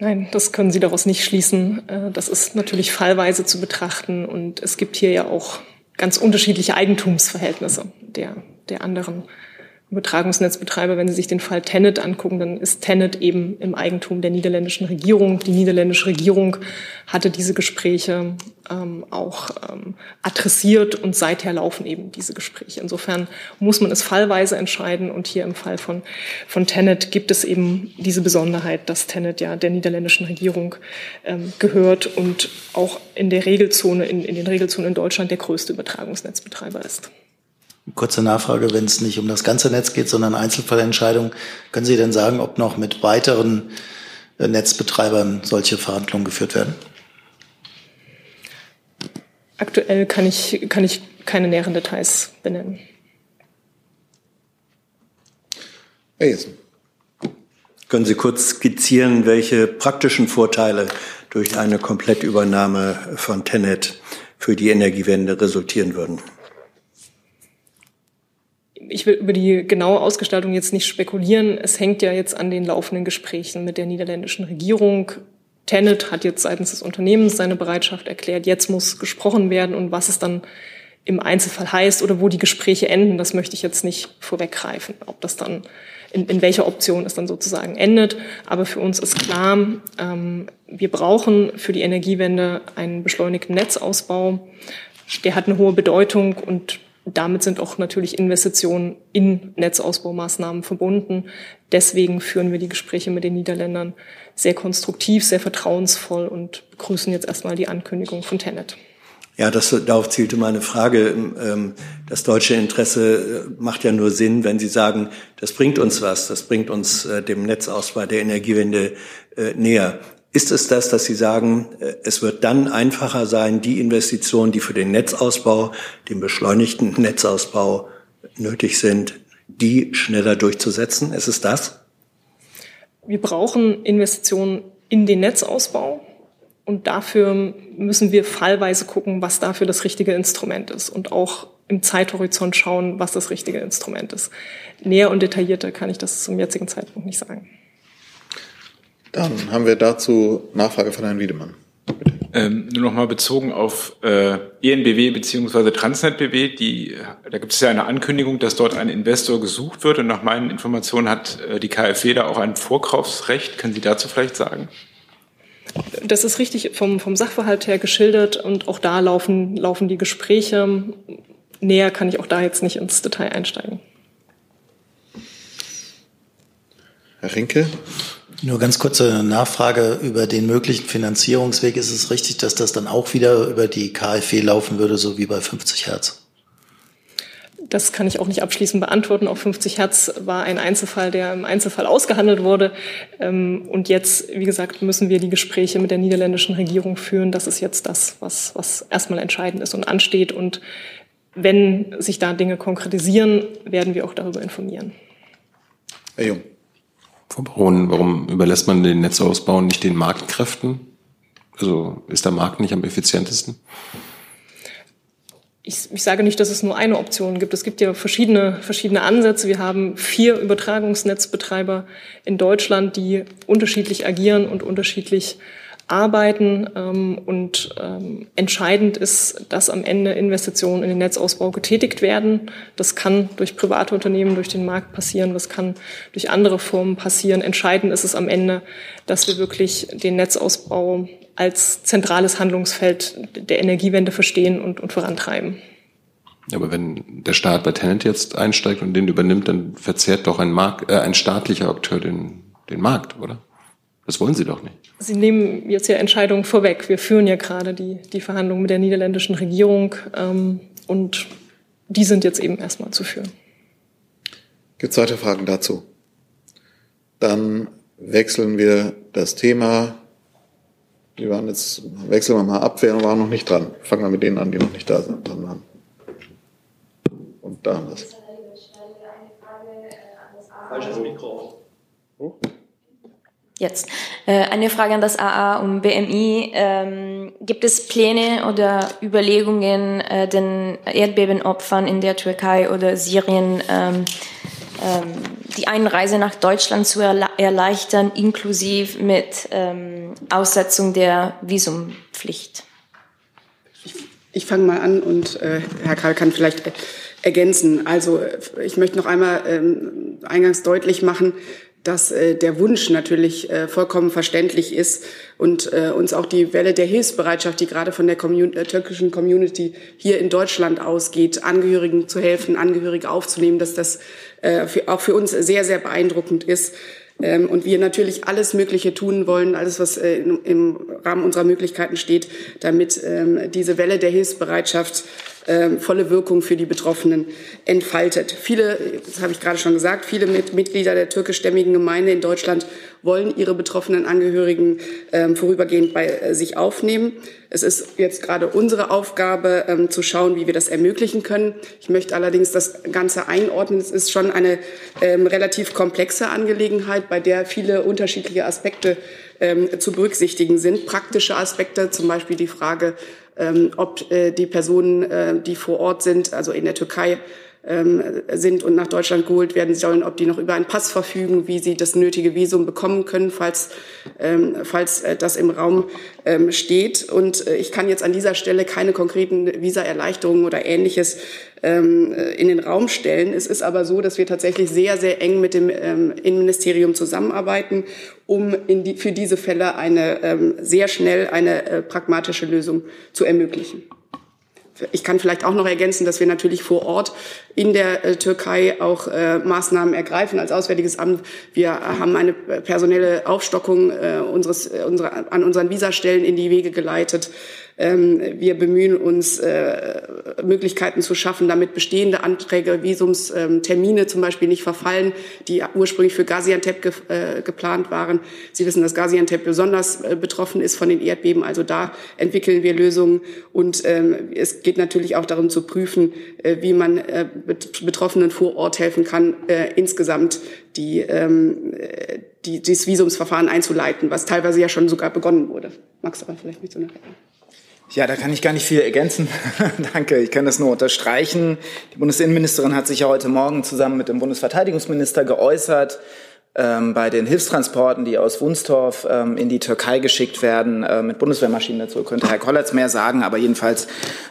Nein, das können Sie daraus nicht schließen. Äh, das ist natürlich fallweise zu betrachten und es gibt hier ja auch ganz unterschiedliche Eigentumsverhältnisse der, der anderen Übertragungsnetzbetreiber, wenn Sie sich den Fall Tenet angucken, dann ist Tenet eben im Eigentum der niederländischen Regierung. Die niederländische Regierung hatte diese Gespräche ähm, auch ähm, adressiert und seither laufen eben diese Gespräche. Insofern muss man es fallweise entscheiden und hier im Fall von, von Tenet gibt es eben diese Besonderheit, dass Tenet ja der niederländischen Regierung ähm, gehört und auch in der Regelzone, in, in den Regelzonen in Deutschland der größte Übertragungsnetzbetreiber ist. Kurze Nachfrage, wenn es nicht um das ganze Netz geht, sondern Einzelfallentscheidungen. Können Sie denn sagen, ob noch mit weiteren äh, Netzbetreibern solche Verhandlungen geführt werden? Aktuell kann ich, kann ich keine näheren Details benennen. Herr Jessen. Können Sie kurz skizzieren, welche praktischen Vorteile durch eine Komplettübernahme von Tenet für die Energiewende resultieren würden? Ich will über die genaue Ausgestaltung jetzt nicht spekulieren. Es hängt ja jetzt an den laufenden Gesprächen mit der niederländischen Regierung. Tenet hat jetzt seitens des Unternehmens seine Bereitschaft erklärt. Jetzt muss gesprochen werden und was es dann im Einzelfall heißt oder wo die Gespräche enden, das möchte ich jetzt nicht vorweggreifen, ob das dann in, in welcher Option es dann sozusagen endet. Aber für uns ist klar, ähm, wir brauchen für die Energiewende einen beschleunigten Netzausbau. Der hat eine hohe Bedeutung und damit sind auch natürlich Investitionen in Netzausbaumaßnahmen verbunden. Deswegen führen wir die Gespräche mit den Niederländern sehr konstruktiv, sehr vertrauensvoll und begrüßen jetzt erstmal die Ankündigung von Tenet. Ja, das, darauf zielte meine Frage. Ähm, das deutsche Interesse äh, macht ja nur Sinn, wenn Sie sagen, das bringt uns was, das bringt uns äh, dem Netzausbau der Energiewende äh, näher. Ist es das, dass Sie sagen, äh, es wird dann einfacher sein, die Investitionen, die für den Netzausbau, den beschleunigten Netzausbau nötig sind, die schneller durchzusetzen? Ist es das? Wir brauchen Investitionen in den Netzausbau. Und dafür müssen wir fallweise gucken, was dafür das richtige Instrument ist und auch im Zeithorizont schauen, was das richtige Instrument ist. Näher und detaillierter kann ich das zum jetzigen Zeitpunkt nicht sagen. Dann haben wir dazu Nachfrage von Herrn Wiedemann. Ähm, nur noch mal bezogen auf äh, ENBW bzw. TransnetBW, die, da gibt es ja eine Ankündigung, dass dort ein Investor gesucht wird und nach meinen Informationen hat äh, die KfW da auch ein Vorkaufsrecht. Können Sie dazu vielleicht sagen? Das ist richtig vom, vom Sachverhalt her geschildert und auch da laufen, laufen die Gespräche. Näher kann ich auch da jetzt nicht ins Detail einsteigen. Herr Rinke? Nur ganz kurze Nachfrage über den möglichen Finanzierungsweg. Ist es richtig, dass das dann auch wieder über die KfW laufen würde, so wie bei 50 Hertz? Das kann ich auch nicht abschließend beantworten. Auch 50 Hertz war ein Einzelfall, der im Einzelfall ausgehandelt wurde. Ähm, und jetzt, wie gesagt, müssen wir die Gespräche mit der niederländischen Regierung führen. Das ist jetzt das, was, was erstmal entscheidend ist und ansteht. Und wenn sich da Dinge konkretisieren, werden wir auch darüber informieren. Herr Jung. Frau Baron, warum überlässt man den Netzausbau nicht den Marktkräften? Also ist der Markt nicht am effizientesten? Ich, ich, sage nicht, dass es nur eine Option gibt. Es gibt ja verschiedene, verschiedene Ansätze. Wir haben vier Übertragungsnetzbetreiber in Deutschland, die unterschiedlich agieren und unterschiedlich arbeiten. Ähm, und ähm, entscheidend ist, dass am Ende Investitionen in den Netzausbau getätigt werden. Das kann durch private Unternehmen, durch den Markt passieren. Das kann durch andere Formen passieren. Entscheidend ist es am Ende, dass wir wirklich den Netzausbau als zentrales Handlungsfeld der Energiewende verstehen und, und vorantreiben. Aber wenn der Staat bei Tenant jetzt einsteigt und den übernimmt, dann verzehrt doch ein, Markt, äh, ein staatlicher Akteur den, den Markt, oder? Das wollen Sie doch nicht. Sie nehmen jetzt ja Entscheidungen vorweg. Wir führen ja gerade die, die Verhandlungen mit der niederländischen Regierung ähm, und die sind jetzt eben erstmal zu führen. Gibt es weitere Fragen dazu? Dann wechseln wir das Thema. Wir waren jetzt, wechseln wir mal ab, wir waren noch nicht dran. Fangen wir mit denen an, die noch nicht da sind. Dran waren. Und da haben wir es. Falsches Mikro. Oh. Jetzt äh, eine Frage an das AA und BMI. Ähm, gibt es Pläne oder Überlegungen, äh, den Erdbebenopfern in der Türkei oder Syrien ähm, ähm, die Einreise nach Deutschland zu erleichtern, inklusive mit Aussetzung der Visumpflicht. Ich, ich fange mal an und äh, Herr Karl kann vielleicht ergänzen. Also ich möchte noch einmal eingangs deutlich machen, dass äh, der Wunsch natürlich äh, vollkommen verständlich ist und äh, uns auch die Welle der Hilfsbereitschaft, die gerade von der Commun äh, türkischen Community hier in Deutschland ausgeht, Angehörigen zu helfen, Angehörige aufzunehmen, dass das äh, für, auch für uns sehr, sehr beeindruckend ist. Ähm, und wir natürlich alles Mögliche tun wollen, alles, was äh, im, im Rahmen unserer Möglichkeiten steht, damit ähm, diese Welle der Hilfsbereitschaft volle Wirkung für die Betroffenen entfaltet. Viele, das habe ich gerade schon gesagt, viele mit, Mitglieder der türkischstämmigen Gemeinde in Deutschland wollen ihre betroffenen Angehörigen ähm, vorübergehend bei äh, sich aufnehmen. Es ist jetzt gerade unsere Aufgabe, ähm, zu schauen, wie wir das ermöglichen können. Ich möchte allerdings das Ganze einordnen. Es ist schon eine ähm, relativ komplexe Angelegenheit, bei der viele unterschiedliche Aspekte ähm, zu berücksichtigen sind. Praktische Aspekte, zum Beispiel die Frage, ähm, ob äh, die Personen, äh, die vor Ort sind, also in der Türkei, ähm, sind und nach Deutschland geholt werden sollen, ob die noch über einen Pass verfügen, wie sie das nötige Visum bekommen können, falls, ähm, falls äh, das im Raum ähm, steht. Und äh, ich kann jetzt an dieser Stelle keine konkreten Visaerleichterungen oder Ähnliches ähm, äh, in den Raum stellen. Es ist aber so, dass wir tatsächlich sehr, sehr eng mit dem ähm, Innenministerium zusammenarbeiten, um in die, für diese Fälle eine ähm, sehr schnell eine äh, pragmatische Lösung zu ermöglichen. Ich kann vielleicht auch noch ergänzen, dass wir natürlich vor Ort in der äh, Türkei auch äh, Maßnahmen ergreifen als Auswärtiges Amt. Wir haben eine personelle Aufstockung äh, unseres, äh, unsere, an unseren Visastellen in die Wege geleitet. Ähm, wir bemühen uns, äh, Möglichkeiten zu schaffen, damit bestehende Anträge, Visumstermine zum Beispiel nicht verfallen, die ursprünglich für Gaziantep ge äh, geplant waren. Sie wissen, dass Gaziantep besonders äh, betroffen ist von den Erdbeben. Also da entwickeln wir Lösungen. Und ähm, es geht natürlich auch darum zu prüfen, wie man Betroffenen vor Ort helfen kann, insgesamt die, ähm, die, dieses Visumsverfahren einzuleiten, was teilweise ja schon sogar begonnen wurde. Magst du aber vielleicht mit so einer ja, da kann ich gar nicht viel ergänzen. Danke, ich kann das nur unterstreichen. Die Bundesinnenministerin hat sich ja heute Morgen zusammen mit dem Bundesverteidigungsminister geäußert ähm, bei den Hilfstransporten, die aus Wunstorf ähm, in die Türkei geschickt werden, äh, mit Bundeswehrmaschinen dazu. Könnte Herr Kollatz mehr sagen, aber jedenfalls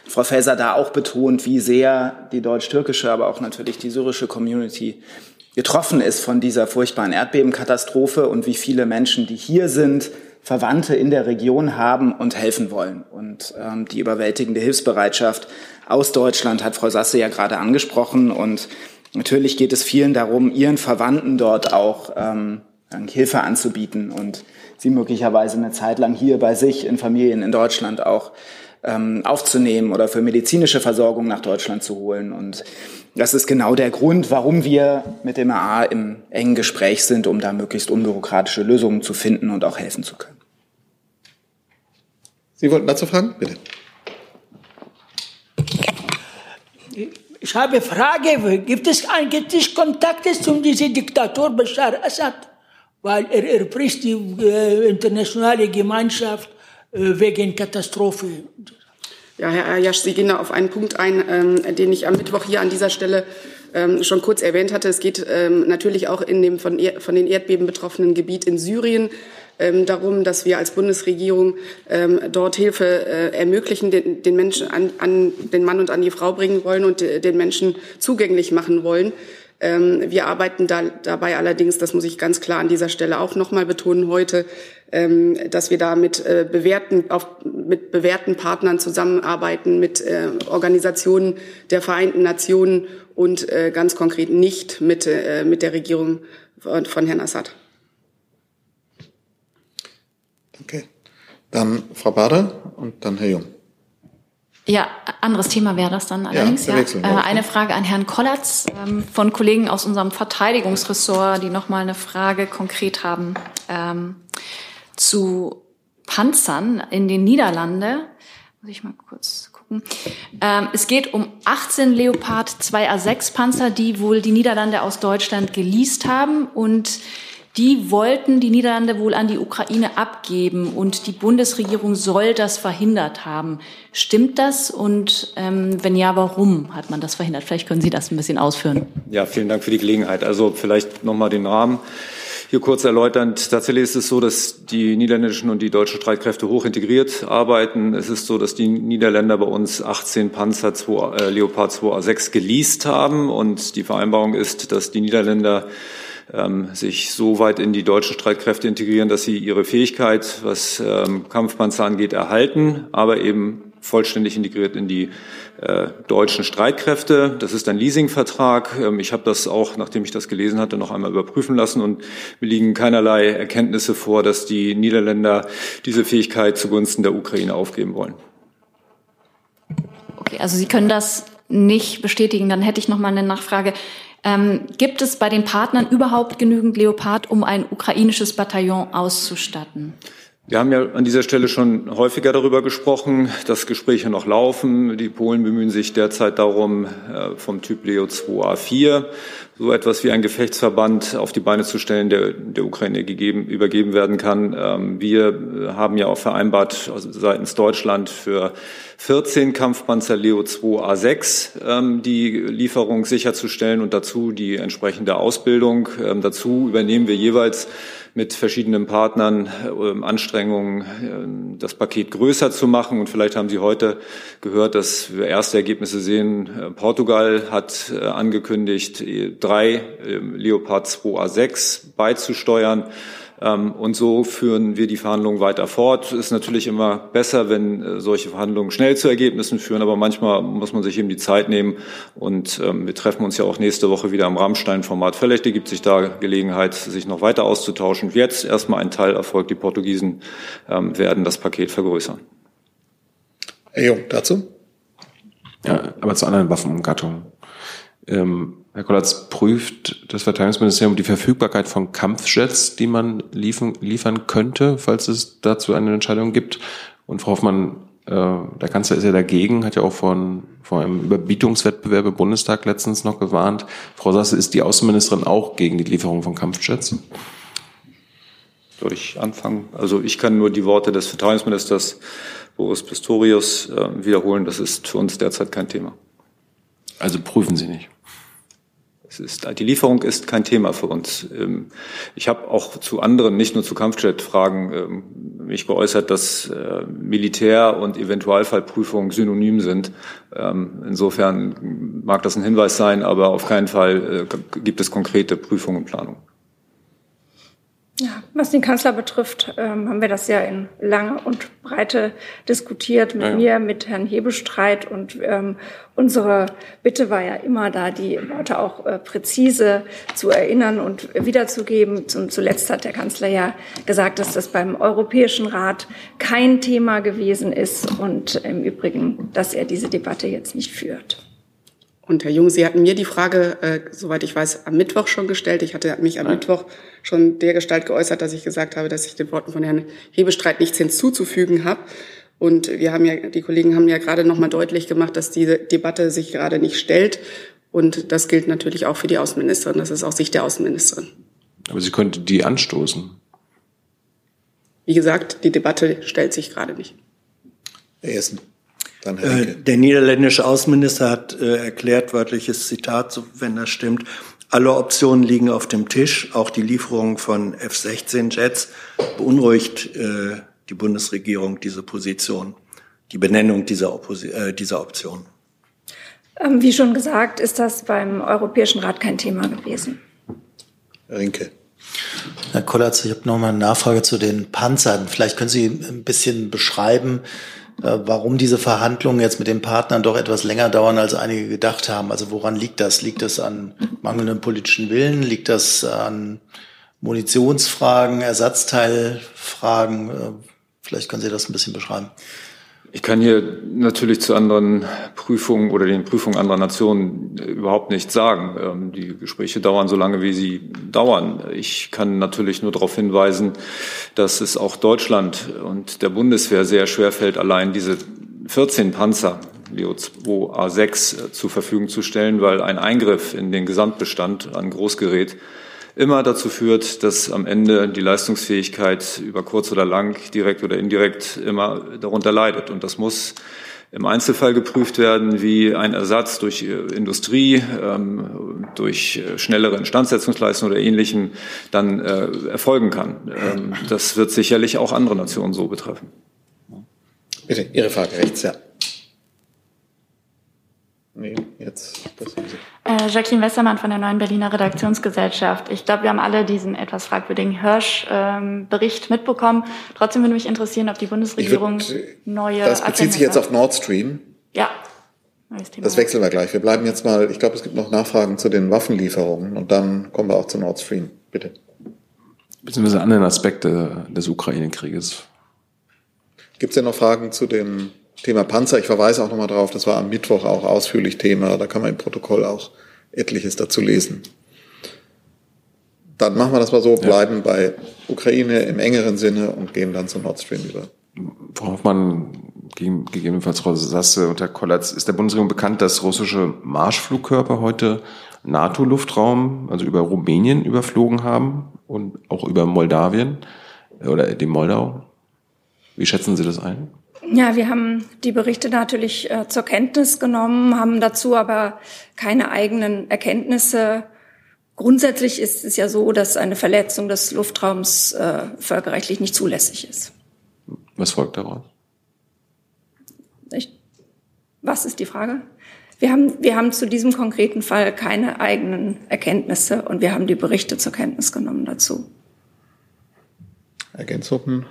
Frau Faeser da auch betont, wie sehr die deutsch-türkische, aber auch natürlich die syrische Community getroffen ist von dieser furchtbaren Erdbebenkatastrophe und wie viele Menschen, die hier sind, Verwandte in der Region haben und helfen wollen. Und ähm, die überwältigende Hilfsbereitschaft aus Deutschland hat Frau Sasse ja gerade angesprochen. Und natürlich geht es vielen darum, ihren Verwandten dort auch ähm, Hilfe anzubieten und sie möglicherweise eine Zeit lang hier bei sich in Familien in Deutschland auch ähm, aufzunehmen oder für medizinische Versorgung nach Deutschland zu holen. Und das ist genau der Grund, warum wir mit dem AA im engen Gespräch sind, um da möglichst unbürokratische Lösungen zu finden und auch helfen zu können. Sie wollten dazu fragen? Bitte. Ich habe eine Frage. Gibt es eigentlich Kontakte zu diesem Diktator Bashar Assad? Weil er erpresst die äh, internationale Gemeinschaft äh, wegen Katastrophe. Ja, Herr Ayash, Sie gehen da auf einen Punkt ein, ähm, den ich am Mittwoch hier an dieser Stelle ähm, schon kurz erwähnt hatte. Es geht ähm, natürlich auch in dem von, von den Erdbeben betroffenen Gebiet in Syrien darum, dass wir als Bundesregierung ähm, dort Hilfe äh, ermöglichen, den, den Menschen an, an den Mann und an die Frau bringen wollen und äh, den Menschen zugänglich machen wollen. Ähm, wir arbeiten da, dabei allerdings, das muss ich ganz klar an dieser Stelle auch nochmal betonen heute, ähm, dass wir da mit, äh, bewährten, auf, mit bewährten Partnern zusammenarbeiten, mit Organisationen der Vereinten Nationen und ganz konkret nicht mit, mit der Regierung von, von Herrn Assad. Okay. Dann Frau Bader und dann Herr Jung. Ja, anderes Thema wäre das dann allerdings. Ja, ja. Äh, eine Frage an Herrn Kollatz ähm, von Kollegen aus unserem Verteidigungsressort, die nochmal eine Frage konkret haben ähm, zu Panzern in den Niederlande. Muss ich mal kurz gucken. Ähm, es geht um 18 Leopard 2A6 Panzer, die wohl die Niederlande aus Deutschland geleast haben und Die wollten die Niederlande wohl an die Ukraine abgeben und die Bundesregierung soll das verhindert haben. Stimmt das? Und ähm, wenn ja, warum hat man das verhindert? Vielleicht können Sie das ein bisschen ausführen. Ja, vielen Dank für die Gelegenheit. Also vielleicht nochmal den Rahmen hier kurz erläuternd. Tatsächlich ist es so, dass die niederländischen und die deutschen Streitkräfte hoch integriert arbeiten. Es ist so, dass die Niederländer bei uns 18 Panzer 2, äh, Leopard 2A6 geleast haben und die Vereinbarung ist, dass die Niederländer sich so weit in die deutschen Streitkräfte integrieren, dass sie ihre Fähigkeit, was ähm, Kampfpanzer angeht, erhalten, aber eben vollständig integriert in die äh, deutschen Streitkräfte. Das ist ein Leasingvertrag. Ähm, ich habe das auch, nachdem ich das gelesen hatte, noch einmal überprüfen lassen und mir liegen keinerlei Erkenntnisse vor, dass die Niederländer diese Fähigkeit zugunsten der Ukraine aufgeben wollen. Okay, also Sie können das nicht bestätigen. Dann hätte ich noch mal eine Nachfrage. Ähm, gibt es bei den Partnern überhaupt genügend Leopard, um ein ukrainisches Bataillon auszustatten? Wir haben ja an dieser Stelle schon häufiger darüber gesprochen, dass Gespräche noch laufen. Die Polen bemühen sich derzeit darum, äh, vom Typ Leo 2A4 so etwas wie ein Gefechtsverband auf die Beine zu stellen, der der Ukraine gegeben, übergeben werden kann. Ähm, wir haben ja auch vereinbart seitens Deutschland für 14 Kampfpanzer Leo 2A6 ähm, die Lieferung sicherzustellen und dazu die entsprechende Ausbildung. Ähm, dazu übernehmen wir jeweils mit verschiedenen Partnern äh, Anstrengungen, äh, das Paket größer zu machen. Und vielleicht haben Sie heute gehört, dass wir erste Ergebnisse sehen. Äh, Portugal hat äh, angekündigt, drei ähm, Leopard 2A6 beizusteuern. Ähm, und so führen wir die Verhandlungen weiter fort. Es ist natürlich immer besser, wenn äh, solche Verhandlungen schnell zu Ergebnissen führen, aber manchmal muss man sich eben die Zeit nehmen. Und ähm, wir treffen uns ja auch nächste Woche wieder am Rammstein-Format. Vielleicht ergibt sich da Gelegenheit, sich noch weiter auszutauschen. Jetzt erstmal ein Teil erfolgt. Die Portugiesen ähm, werden das Paket vergrößern. Herr Jung, dazu? Ja, aber zu anderen Waffengattungen. Ähm, Herr Kollatz, prüft das Verteidigungsministerium die Verfügbarkeit von Kampfjets, die man liefern, liefern könnte, falls es dazu eine Entscheidung gibt? Und Frau Hoffmann, äh, der Kanzler ist ja dagegen, hat ja auch von, von einem Überbietungswettbewerb im Bundestag letztens noch gewarnt. Frau Sasse, ist die Außenministerin auch gegen die Lieferung von Kampfjets? Soll ich anfangen? Also ich kann nur die Worte des Verteidigungsministers Boris Pistorius äh, wiederholen. Das ist für uns derzeit kein Thema. Also prüfen Sie nicht? Ist, die Lieferung ist kein Thema für uns. Ähm, ich habe auch zu anderen, nicht nur zu Kampfjet-Fragen, ähm, mich geäußert, dass äh, Militär- und Eventualfallprüfung synonym sind. Ähm, insofern mag das ein Hinweis sein, aber auf keinen Fall äh, gibt es konkrete Prüfungen und Planungen. Was den Kanzler betrifft, ähm, haben wir das ja in lange und breite diskutiert mit ja, mir, mit Herrn Hebestreit. Und ähm, unsere Bitte war ja immer da, die Leute auch äh, präzise zu erinnern und wiederzugeben. Und zuletzt hat der Kanzler ja gesagt, dass das beim Europäischen Rat kein Thema gewesen ist und im Übrigen, dass er diese Debatte jetzt nicht führt. Und Herr Jung, Sie hatten mir die Frage, äh, soweit ich weiß, am Mittwoch schon gestellt. Ich hatte mich am Nein. Mittwoch schon der Gestalt geäußert, dass ich gesagt habe, dass ich den Worten von Herrn Hebestreit nichts hinzuzufügen habe. Und wir haben ja, die Kollegen haben ja gerade noch mal deutlich gemacht, dass diese Debatte sich gerade nicht stellt. Und das gilt natürlich auch für die Außenministerin. Das ist auch Sicht der Außenministerin. Aber sie könnte die anstoßen. Wie gesagt, die Debatte stellt sich gerade nicht. Herr Essen. Dann Herr äh, der niederländische Außenminister hat äh, erklärt, wörtliches Zitat, wenn das stimmt, alle Optionen liegen auf dem Tisch, auch die Lieferung von F-16-Jets. Beunruhigt äh, die Bundesregierung diese Position, die Benennung dieser, Opposi äh, dieser Option? Ähm, wie schon gesagt, ist das beim Europäischen Rat kein Thema gewesen. Herr Rinke. Herr Kollatz, ich habe noch mal eine Nachfrage zu den Panzern. Vielleicht können Sie ein bisschen beschreiben, warum diese Verhandlungen jetzt mit den Partnern doch etwas länger dauern, als einige gedacht haben. Also woran liegt das? Liegt das an mangelndem politischen Willen? Liegt das an Munitionsfragen, Ersatzteilfragen? Äh, vielleicht können Sie das ein bisschen beschreiben. Ich kann hier natürlich zu anderen Prüfungen oder den Prüfungen anderer Nationen überhaupt nichts sagen. Ähm, die Gespräche dauern so lange, wie sie dauern. Ich kann natürlich nur darauf hinweisen, dass es auch Deutschland und der Bundeswehr sehr schwer fällt, allein diese 14 Panzer Leo 2 A6 zur Verfügung zu stellen, weil ein Eingriff in den Gesamtbestand an Großgerät immer dazu führt, dass am Ende die Leistungsfähigkeit über kurz oder lang, direkt oder indirekt, immer darunter leidet. Und das muss im Einzelfall geprüft werden, wie ein Ersatz durch Industrie, ähm, durch schnellere Instandsetzungsleistungen oder Ähnlichem dann äh, erfolgen kann. Ähm, das wird sicherlich auch andere Nationen so betreffen. Bitte, Ihre Frage rechts, ja. Nee, jetzt, das haben Sie. Äh, Jacqueline Westermann von der Neuen Berliner Redaktionsgesellschaft. Ich glaube, wir haben alle diesen etwas fragwürdigen Hirsch-Bericht ähm, mitbekommen. Trotzdem würde mich interessieren, ob die Bundesregierung würd, neue. Das bezieht sich jetzt auf Nord Stream. Ja. Das wechseln wir gleich. Wir bleiben jetzt mal, ich glaube, es gibt noch Nachfragen zu den Waffenlieferungen und dann kommen wir auch zu Nord Stream. Bitte. Beziehungsweise anderen Aspekte des Ukraine-Krieges. Gibt es denn noch Fragen zu dem Thema Panzer, ich verweise auch nochmal drauf, das war am Mittwoch auch ausführlich Thema, da kann man im Protokoll auch etliches dazu lesen. Dann machen wir das mal so, bleiben ja. bei Ukraine im engeren Sinne und gehen dann zu Nord Stream über. Frau Hoffmann, gegebenenfalls Frau Sasse und Herr Kollatz, ist der Bundesregierung bekannt, dass russische Marschflugkörper heute NATO-Luftraum, also über Rumänien überflogen haben und auch über Moldawien oder dem Moldau? Wie schätzen Sie das ein? Ja, wir haben die Berichte natürlich äh, zur Kenntnis genommen, haben dazu aber keine eigenen Erkenntnisse. Grundsätzlich ist es ja so, dass eine Verletzung des Luftraums äh, völkerrechtlich nicht zulässig ist. Was folgt daraus? Ich, was ist die Frage? Wir haben, wir haben zu diesem konkreten Fall keine eigenen Erkenntnisse und wir haben die Berichte zur Kenntnis genommen dazu. Ergänzungen?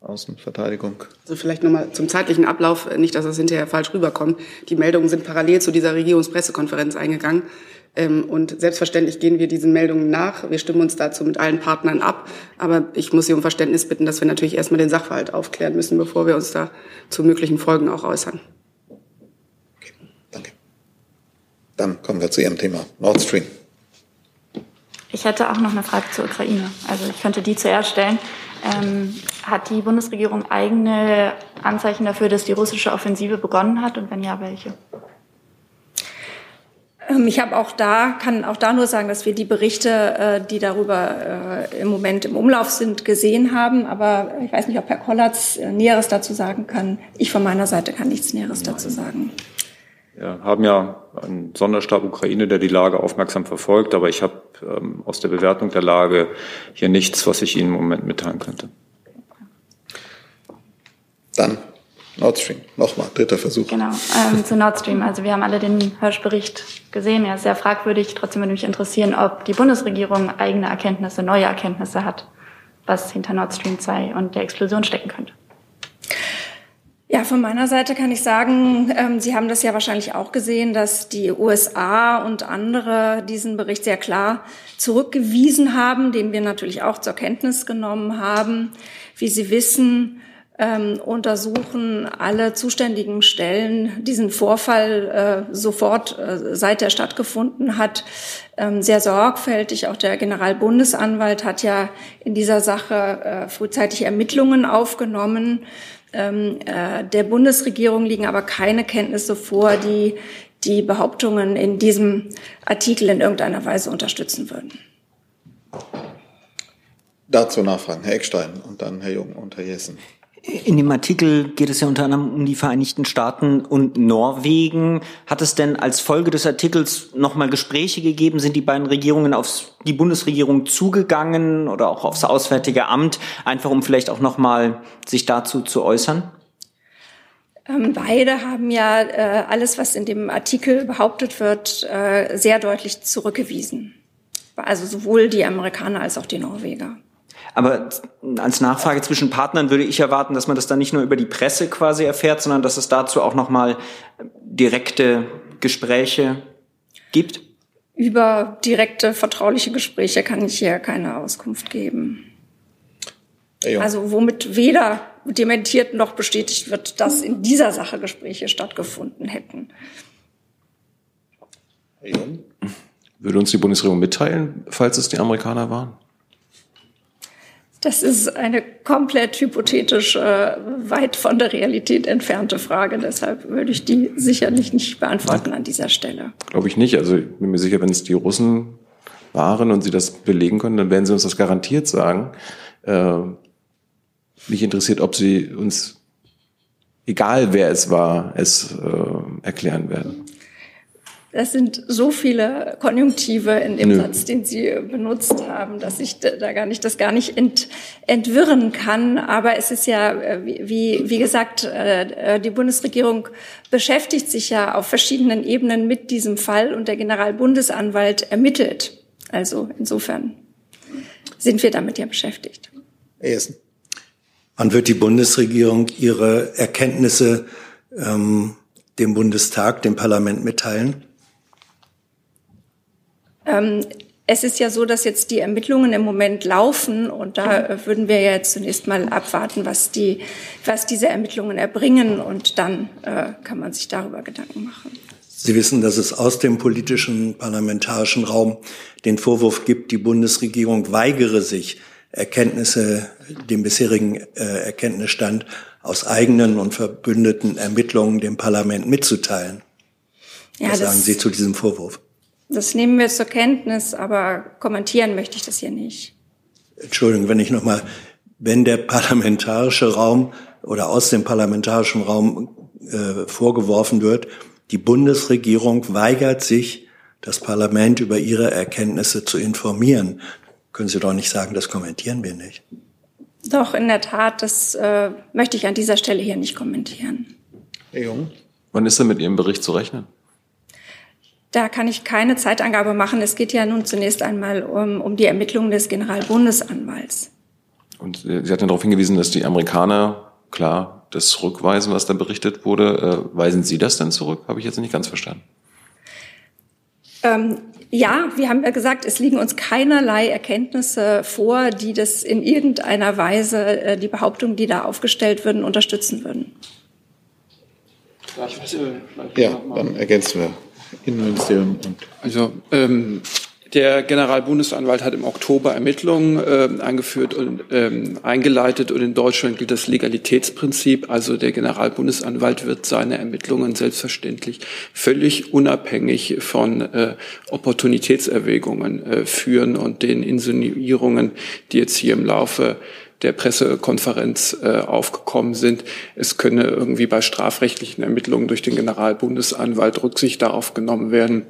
Außenverteidigung. Also vielleicht nochmal zum zeitlichen Ablauf, nicht, dass das hinterher falsch rüberkommt. Die Meldungen sind parallel zu dieser Regierungspressekonferenz eingegangen. Ähm, und selbstverständlich gehen wir diesen Meldungen nach. Wir stimmen uns dazu mit allen Partnern ab. Aber ich muss Sie um Verständnis bitten, dass wir natürlich erstmal den Sachverhalt aufklären müssen, bevor wir uns da zu möglichen Folgen auch äußern. Okay, danke. Dann kommen wir zu Ihrem Thema Nord Stream. Ich hätte auch noch eine Frage zur Ukraine. Also ich könnte die zuerst stellen. Ähm, hat die Bundesregierung eigene Anzeichen dafür, dass die russische Offensive begonnen hat und wenn ja, welche? Ähm, ich habe auch da, kann auch da nur sagen, dass wir die Berichte, äh, die darüber äh, im Moment im Umlauf sind, gesehen haben. Aber ich weiß nicht, ob Herr Kollatz äh, Näheres dazu sagen kann. Ich von meiner Seite kann nichts Näheres dazu sagen. Wir haben ja einen Sonderstab Ukraine, der die Lage aufmerksam verfolgt, aber ich habe ähm, aus der Bewertung der Lage hier nichts, was ich Ihnen im Moment mitteilen könnte. Dann Nord Stream, nochmal, dritter Versuch. Genau, ähm, zu Nord Stream. Also wir haben alle den Hirsch-Bericht gesehen, er ist sehr fragwürdig. Trotzdem würde mich interessieren, ob die Bundesregierung eigene Erkenntnisse, neue Erkenntnisse hat, was hinter Nord Stream 2 und der Explosion stecken könnte. Ja, von meiner Seite kann ich sagen, ähm, Sie haben das ja wahrscheinlich auch gesehen, dass die USA und andere diesen Bericht sehr klar zurückgewiesen haben, den wir natürlich auch zur Kenntnis genommen haben. Wie Sie wissen, ähm, untersuchen alle zuständigen Stellen diesen Vorfall äh, sofort, äh, seit er stattgefunden hat, ähm, sehr sorgfältig. Auch der Generalbundesanwalt hat ja in dieser Sache äh, frühzeitig Ermittlungen aufgenommen. Ähm, äh, der Bundesregierung liegen aber keine Kenntnisse vor, die die Behauptungen in diesem Artikel in irgendeiner Weise unterstützen würden. Dazu nachfragen, Herr Eckstein und dann Herr Jung und Herr Jessen. In dem Artikel geht es ja unter anderem um die Vereinigten Staaten und Norwegen. Hat es denn als Folge des Artikels nochmal Gespräche gegeben? Sind die beiden Regierungen auf die Bundesregierung zugegangen oder auch aufs Auswärtige Amt, einfach um vielleicht auch nochmal sich dazu zu äußern? Ähm, beide haben ja äh, alles, was in dem Artikel behauptet wird, äh, sehr deutlich zurückgewiesen. Also sowohl die Amerikaner als auch die Norweger. Aber als Nachfrage zwischen Partnern würde ich erwarten, dass man das dann nicht nur über die Presse quasi erfährt, sondern dass es dazu auch nochmal direkte Gespräche gibt? Über direkte vertrauliche Gespräche kann ich hier keine Auskunft geben. Ja. Also womit weder dementiert noch bestätigt wird, dass in dieser Sache Gespräche stattgefunden hätten. Würde uns die Bundesregierung mitteilen, falls es die Amerikaner waren? Das ist eine komplett hypothetisch äh, weit von der Realität entfernte Frage. Deshalb würde ich die sicherlich nicht beantworten an dieser Stelle. Glaube ich nicht. Also ich bin mir sicher, wenn es die Russen waren und Sie das belegen können, dann werden Sie uns das garantiert sagen. Äh, mich interessiert, ob Sie uns, egal wer es war, es äh, erklären werden. Das sind so viele Konjunktive in dem Nö. Satz, den Sie benutzt haben, dass ich da gar nicht, das gar nicht ent, entwirren kann. Aber es ist ja, äh, wie, wie gesagt, äh, äh, die Bundesregierung beschäftigt sich ja auf verschiedenen Ebenen mit diesem Fall und der Generalbundesanwalt ermittelt. Also insofern sind wir damit ja beschäftigt. Ersten. Wann wird die Bundesregierung ihre Erkenntnisse ähm, dem Bundestag, dem Parlament mitteilen? Ähm, es ist ja so, dass jetzt die Ermittlungen im Moment laufen und da äh, würden wir ja jetzt zunächst mal abwarten, was die, was diese Ermittlungen erbringen und dann äh, kann man sich darüber Gedanken machen. Sie wissen, dass es aus dem politischen parlamentarischen Raum den Vorwurf gibt, die Bundesregierung weigere sich, Erkenntnisse, dem bisherigen äh, Erkenntnisstand aus eigenen und verbündeten Ermittlungen dem Parlament mitzuteilen. Ja, Was sagen Sie zu diesem Vorwurf? Das nehmen wir zur Kenntnis, aber kommentieren möchte ich das hier nicht. Entschuldigung, wenn ich nochmal, wenn der parlamentarische Raum oder aus dem parlamentarischen Raum äh, vorgeworfen wird, die Bundesregierung weigert sich, das Parlament über ihre Erkenntnisse zu informieren, können Sie doch nicht sagen, das kommentieren wir nicht. Doch, in der Tat, das äh, möchte ich an dieser Stelle hier nicht kommentieren. Herr Jung. Wann ist denn mit Ihrem Bericht zu rechnen? Da kann ich keine Zeitangabe machen. Es geht ja nun zunächst einmal um, um die Ermittlungen des Generalbundesanwalts. Und Sie hatten darauf hingewiesen, dass die Amerikaner klar das zurückweisen, was da berichtet wurde. Äh, weisen Sie das denn zurück? Habe ich jetzt nicht ganz verstanden. Ähm, ja, wir haben ja gesagt, es liegen uns keinerlei Erkenntnisse vor, die das in irgendeiner Weise, äh, die Behauptungen, die da aufgestellt würden, unterstützen würden. Ja, dann ergänzen wir. Innenministerium und. Also ähm, der Generalbundesanwalt hat im Oktober Ermittlungen äh, eingeführt und ähm, eingeleitet und in Deutschland gilt das Legalitätsprinzip. Also der Generalbundesanwalt wird seine Ermittlungen selbstverständlich völlig unabhängig von äh, Opportunitätserwägungen äh, führen und den Insinuierungen, die jetzt hier im Laufe der Pressekonferenz äh, aufgekommen sind. Es könne irgendwie bei strafrechtlichen Ermittlungen durch den Generalbundesanwalt Rücksicht darauf genommen werden,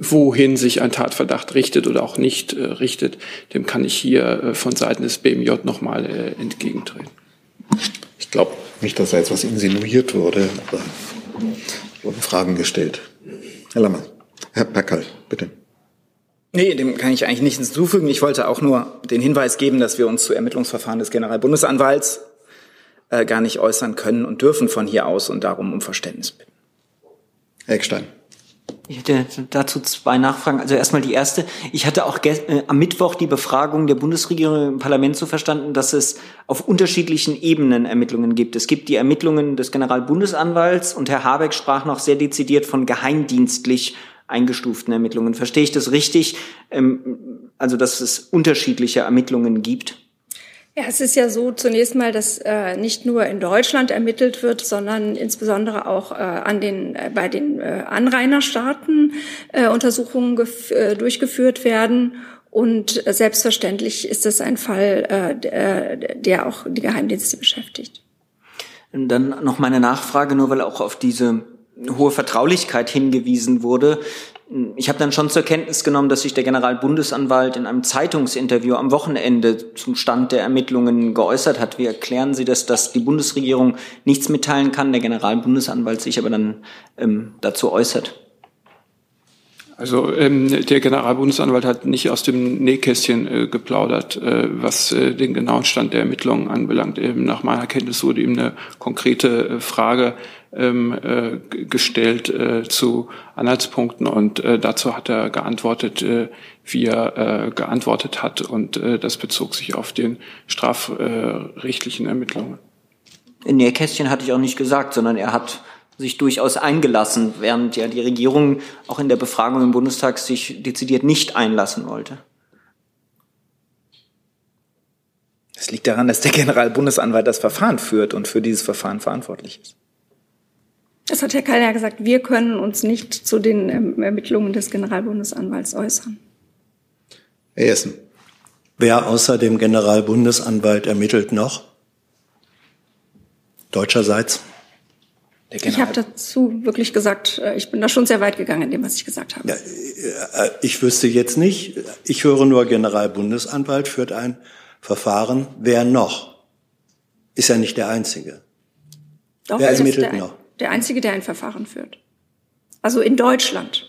wohin sich ein Tatverdacht richtet oder auch nicht äh, richtet. Dem kann ich hier äh, von Seiten des BMJ nochmal äh, entgegentreten. Ich glaube nicht, dass da jetzt was insinuiert wurde, aber wurden Fragen gestellt. Herr Lammer, Herr Perkal, bitte. Nee, dem kann ich eigentlich nichts hinzufügen. Ich wollte auch nur den Hinweis geben, dass wir uns zu Ermittlungsverfahren des Generalbundesanwalts äh, gar nicht äußern können und dürfen von hier aus und darum um Verständnis bitten. Herr Eckstein. Ich hätte dazu zwei Nachfragen. Also erstmal die erste. Ich hatte auch äh, am Mittwoch die Befragung der Bundesregierung im Parlament so verstanden, dass es auf unterschiedlichen Ebenen Ermittlungen gibt. Es gibt die Ermittlungen des Generalbundesanwalts und Herr Habeck sprach noch sehr dezidiert von geheimdienstlich eingestuften Ermittlungen. Verstehe ich das richtig? Ähm, also, dass es unterschiedliche Ermittlungen gibt? Ja, es ist ja so zunächst mal, dass äh, nicht nur in Deutschland ermittelt wird, sondern insbesondere auch äh, an den, äh, bei den äh, Anrainerstaaten äh, Untersuchungen äh, durchgeführt werden. Und äh, selbstverständlich ist das ein Fall, äh, der, der auch die Geheimdienste beschäftigt. Und dann noch meine Nachfrage, nur weil auch auf diese hohe Vertraulichkeit hingewiesen wurde. Ich habe dann schon zur Kenntnis genommen, dass sich der Generalbundesanwalt in einem Zeitungsinterview am Wochenende zum Stand der Ermittlungen geäußert hat. Wie erklären Sie das, dass die Bundesregierung nichts mitteilen kann, der Generalbundesanwalt sich aber dann ähm, dazu äußert? Also ähm, der Generalbundesanwalt hat nicht aus dem Nähkästchen äh, geplaudert, äh, was äh, den genauen Stand der Ermittlungen anbelangt. Eben nach meiner Kenntnis wurde ihm eine konkrete äh, Frage ähm, gestellt äh, zu Anhaltspunkten und äh, dazu hat er geantwortet, äh, wie er äh, geantwortet hat und äh, das bezog sich auf den strafrechtlichen Ermittlungen. In Nähkästchen hatte ich auch nicht gesagt, sondern er hat sich durchaus eingelassen, während ja die Regierung auch in der Befragung im Bundestag sich dezidiert nicht einlassen wollte. Es liegt daran, dass der Generalbundesanwalt das Verfahren führt und für dieses Verfahren verantwortlich ist. Das hat Herr Kall ja gesagt, wir können uns nicht zu den ähm, Ermittlungen des Generalbundesanwalts äußern. Herr Jessen. Wer außer dem Generalbundesanwalt ermittelt noch? Deutscherseits? Ich habe dazu wirklich gesagt, äh, ich bin da schon sehr weit gegangen in dem, was ich gesagt habe. Ja, äh, ich wüsste jetzt nicht, ich höre nur, Generalbundesanwalt führt ein Verfahren. Wer noch? Ist ja nicht der Einzige. Doch, Wer ermittelt noch? Der Einzige, der ein Verfahren führt. Also in Deutschland.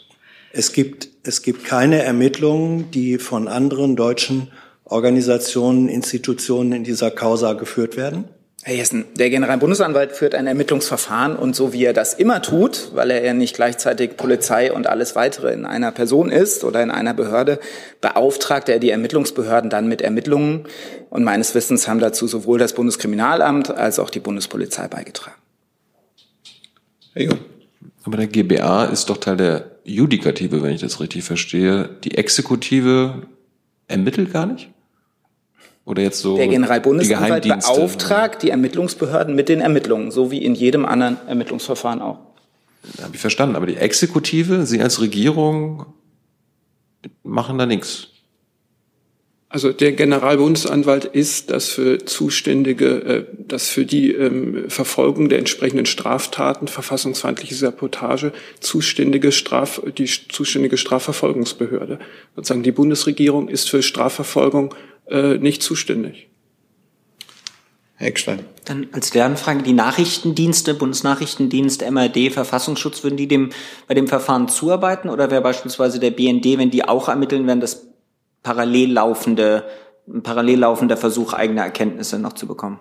Es gibt, es gibt keine Ermittlungen, die von anderen deutschen Organisationen, Institutionen in dieser Causa geführt werden? Herr Jessen, der Generalbundesanwalt führt ein Ermittlungsverfahren und so wie er das immer tut, weil er ja nicht gleichzeitig Polizei und alles weitere in einer Person ist oder in einer Behörde, beauftragt er die Ermittlungsbehörden dann mit Ermittlungen. Und meines Wissens haben dazu sowohl das Bundeskriminalamt als auch die Bundespolizei beigetragen. Jung. Aber der GBA ist doch Teil der Judikative, wenn ich das richtig verstehe. Die Exekutive ermittelt gar nicht? Oder jetzt so der Generalbundesanwalt die beauftragt die Ermittlungsbehörden mit den Ermittlungen, so wie in jedem anderen Ermittlungsverfahren auch. Habe ich verstanden. Aber die Exekutive, Sie als Regierung machen da nichts. Also der Generalbundesanwalt ist das für zuständige, äh, das für die ähm, Verfolgung der entsprechenden Straftaten, verfassungsfeindliche Sabotage, zuständige Straf, die zuständige Strafverfolgungsbehörde. Sozusagen die Bundesregierung ist für Strafverfolgung äh, nicht zuständig. Eckstein. Dann als Lernfrage die Nachrichtendienste, Bundesnachrichtendienst, MRD, Verfassungsschutz, würden die dem bei dem Verfahren zuarbeiten oder wäre beispielsweise der BND, wenn die auch ermitteln, wären das parallel laufende, ein parallel laufender Versuch, eigene Erkenntnisse noch zu bekommen?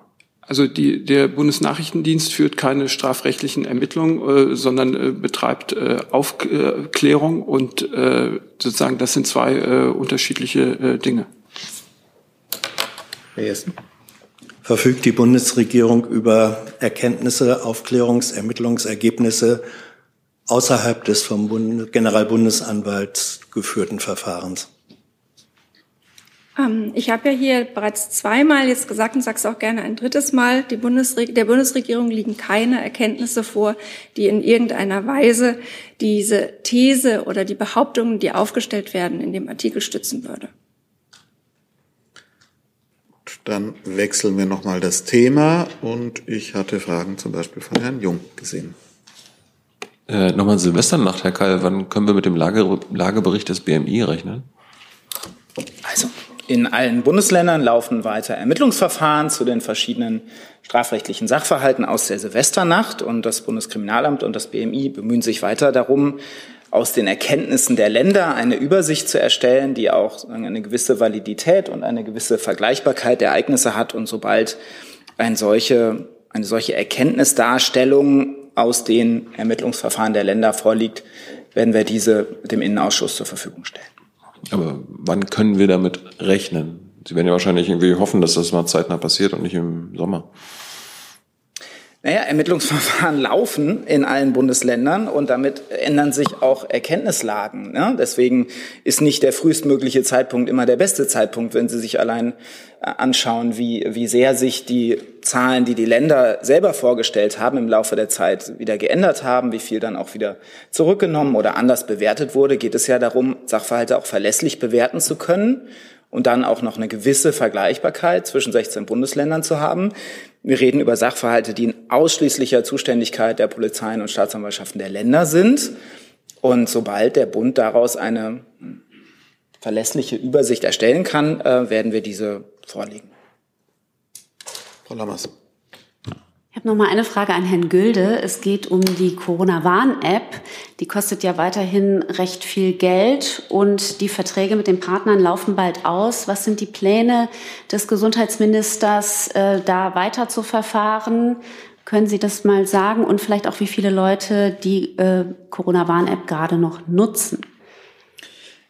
Also die, der Bundesnachrichtendienst führt keine strafrechtlichen Ermittlungen, äh, sondern äh, betreibt äh, Aufklärung und äh, sozusagen das sind zwei äh, unterschiedliche äh, Dinge. Herr Jessen. Verfügt die Bundesregierung über Erkenntnisse, Aufklärungs-, Ermittlungsergebnisse außerhalb des vom Bund Generalbundesanwalt geführten Verfahrens? Ähm, ich habe ja hier bereits zweimal jetzt gesagt und sage es auch gerne ein drittes Mal, Bundesre der Bundesregierung liegen keine Erkenntnisse vor, die in irgendeiner Weise diese These oder die Behauptungen, die aufgestellt werden, in dem Artikel stützen würde. Dann wechseln wir nochmal das Thema und ich hatte Fragen zum Beispiel von Herrn Jung gesehen. Äh, nochmal Silvesternacht, Herr Kall. Wann können wir mit dem Lage, Lagebericht des BMI rechnen? Also, in allen Bundesländern laufen weiter Ermittlungsverfahren zu den verschiedenen strafrechtlichen Sachverhalten aus der Silvesternacht und das Bundeskriminalamt und das BMI bemühen sich weiter darum, aus den Erkenntnissen der Länder eine Übersicht zu erstellen, die auch eine gewisse Validität und eine gewisse Vergleichbarkeit der Ereignisse hat. Und sobald eine solche, eine solche Erkenntnisdarstellung aus den Ermittlungsverfahren der Länder vorliegt, werden wir diese dem Innenausschuss zur Verfügung stellen. Aber wann können wir damit rechnen? Sie werden ja wahrscheinlich irgendwie hoffen, dass das mal zeitnah passiert und nicht im Sommer. Naja, Ermittlungsverfahren laufen in allen Bundesländern und damit ändern sich auch Erkenntnislagen. Ne? Deswegen ist nicht der frühestmögliche Zeitpunkt immer der beste Zeitpunkt, wenn Sie sich allein äh, anschauen, wie, wie sehr sich die Zahlen, die die Länder selber vorgestellt haben, im Laufe der Zeit wieder geändert haben, wie viel dann auch wieder zurückgenommen oder anders bewertet wurde, geht es ja darum, Sachverhalte auch verlässlich bewerten zu können und dann auch noch eine gewisse Vergleichbarkeit zwischen 16 Bundesländern zu haben. Wir reden über Sachverhalte, die in ausschließlicher Zuständigkeit der Polizeien und Staatsanwaltschaften der Länder sind. Und sobald der Bund daraus eine verlässliche Übersicht erstellen kann, äh, werden wir diese vorlegen. Frau Lammers habe noch mal eine Frage an Herrn Gülde. Es geht um die Corona-Warn-App. Die kostet ja weiterhin recht viel Geld und die Verträge mit den Partnern laufen bald aus. Was sind die Pläne des Gesundheitsministers, äh, da weiter zu verfahren? Können Sie das mal sagen und vielleicht auch, wie viele Leute die äh, Corona-Warn-App gerade noch nutzen?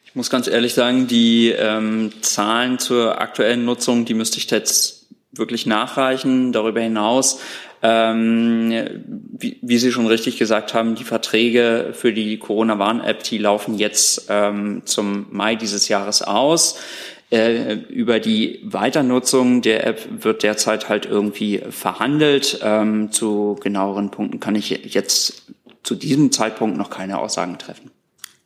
Ich muss ganz ehrlich sagen, die ähm, Zahlen zur aktuellen Nutzung, die müsste ich jetzt wirklich nachreichen. Darüber hinaus ähm, wie, wie Sie schon richtig gesagt haben, die Verträge für die Corona-Warn-App, die laufen jetzt ähm, zum Mai dieses Jahres aus. Äh, über die Weiternutzung der App wird derzeit halt irgendwie verhandelt. Ähm, zu genaueren Punkten kann ich jetzt zu diesem Zeitpunkt noch keine Aussagen treffen.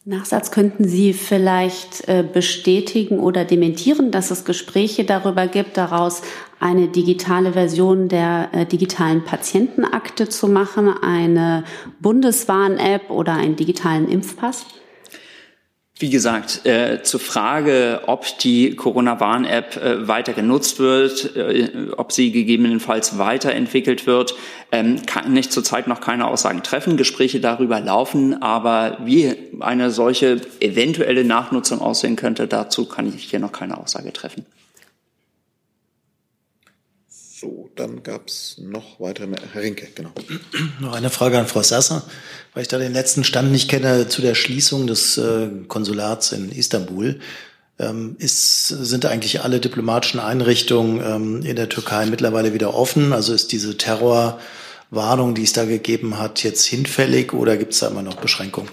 Nachsatz könnten Sie vielleicht äh, bestätigen oder dementieren, dass es Gespräche darüber gibt, daraus eine digitale Version der äh, digitalen Patientenakte zu machen, eine Bundeswarn-App oder einen digitalen Impfpass? Wie gesagt, äh, zur Frage, ob die Corona-Warn-App äh, weiter genutzt wird, äh, ob sie gegebenenfalls weiterentwickelt wird, ähm, kann ich zurzeit noch keine Aussagen treffen. Gespräche darüber laufen, aber wie eine solche eventuelle Nachnutzung aussehen könnte, dazu kann ich hier noch keine Aussage treffen. So, dann gab es noch weitere, Herr Rinke, genau. Noch eine Frage an Frau Sasser, weil ich da den letzten Stand nicht kenne zu der Schließung des äh, Konsulats in Istanbul. Ähm, ist, sind eigentlich alle diplomatischen Einrichtungen ähm, in der Türkei mittlerweile wieder offen? Also ist diese Terrorwarnung, die es da gegeben hat, jetzt hinfällig oder gibt es da immer noch Beschränkungen?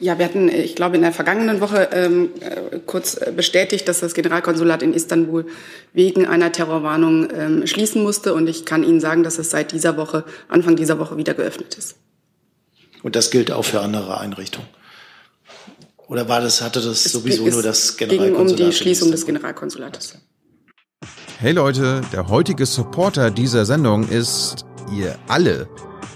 Ja, wir hatten, ich glaube, in der vergangenen Woche ähm, äh, kurz äh, bestätigt, dass das Generalkonsulat in Istanbul wegen einer Terrorwarnung ähm, schließen musste. Und ich kann Ihnen sagen, dass es seit dieser Woche, Anfang dieser Woche wieder geöffnet ist. Und das gilt auch für andere Einrichtungen? Oder war das, hatte das es, sowieso es nur das Generalkonsulat? Es ging um die Schließung des Generalkonsulates. Hey Leute, der heutige Supporter dieser Sendung ist ihr alle.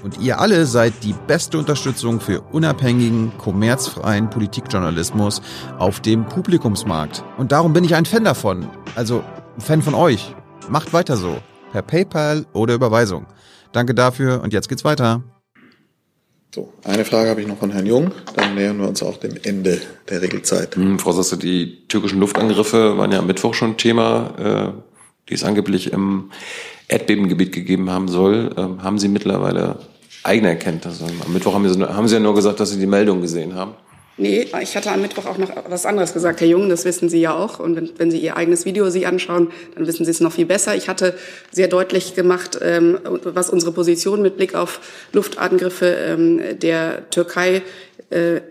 Und ihr alle seid die beste Unterstützung für unabhängigen, kommerzfreien Politikjournalismus auf dem Publikumsmarkt. Und darum bin ich ein Fan davon. Also ein Fan von euch. Macht weiter so. Per PayPal oder Überweisung. Danke dafür und jetzt geht's weiter. So, eine Frage habe ich noch von Herrn Jung. Dann nähern wir uns auch dem Ende der Regelzeit. Hm, Frau Sasse, die türkischen Luftangriffe waren ja am Mittwoch schon Thema, äh, die es angeblich im Erdbebengebiet gegeben haben soll. Ähm, haben Sie mittlerweile eigene Erkenntnisse. Am Mittwoch haben Sie, haben Sie ja nur gesagt, dass Sie die Meldung gesehen haben. Nee, ich hatte am Mittwoch auch noch was anderes gesagt, Herr Jung, das wissen Sie ja auch. Und wenn, wenn Sie Ihr eigenes Video Sie anschauen, dann wissen Sie es noch viel besser. Ich hatte sehr deutlich gemacht, ähm, was unsere Position mit Blick auf Luftangriffe ähm, der Türkei äh,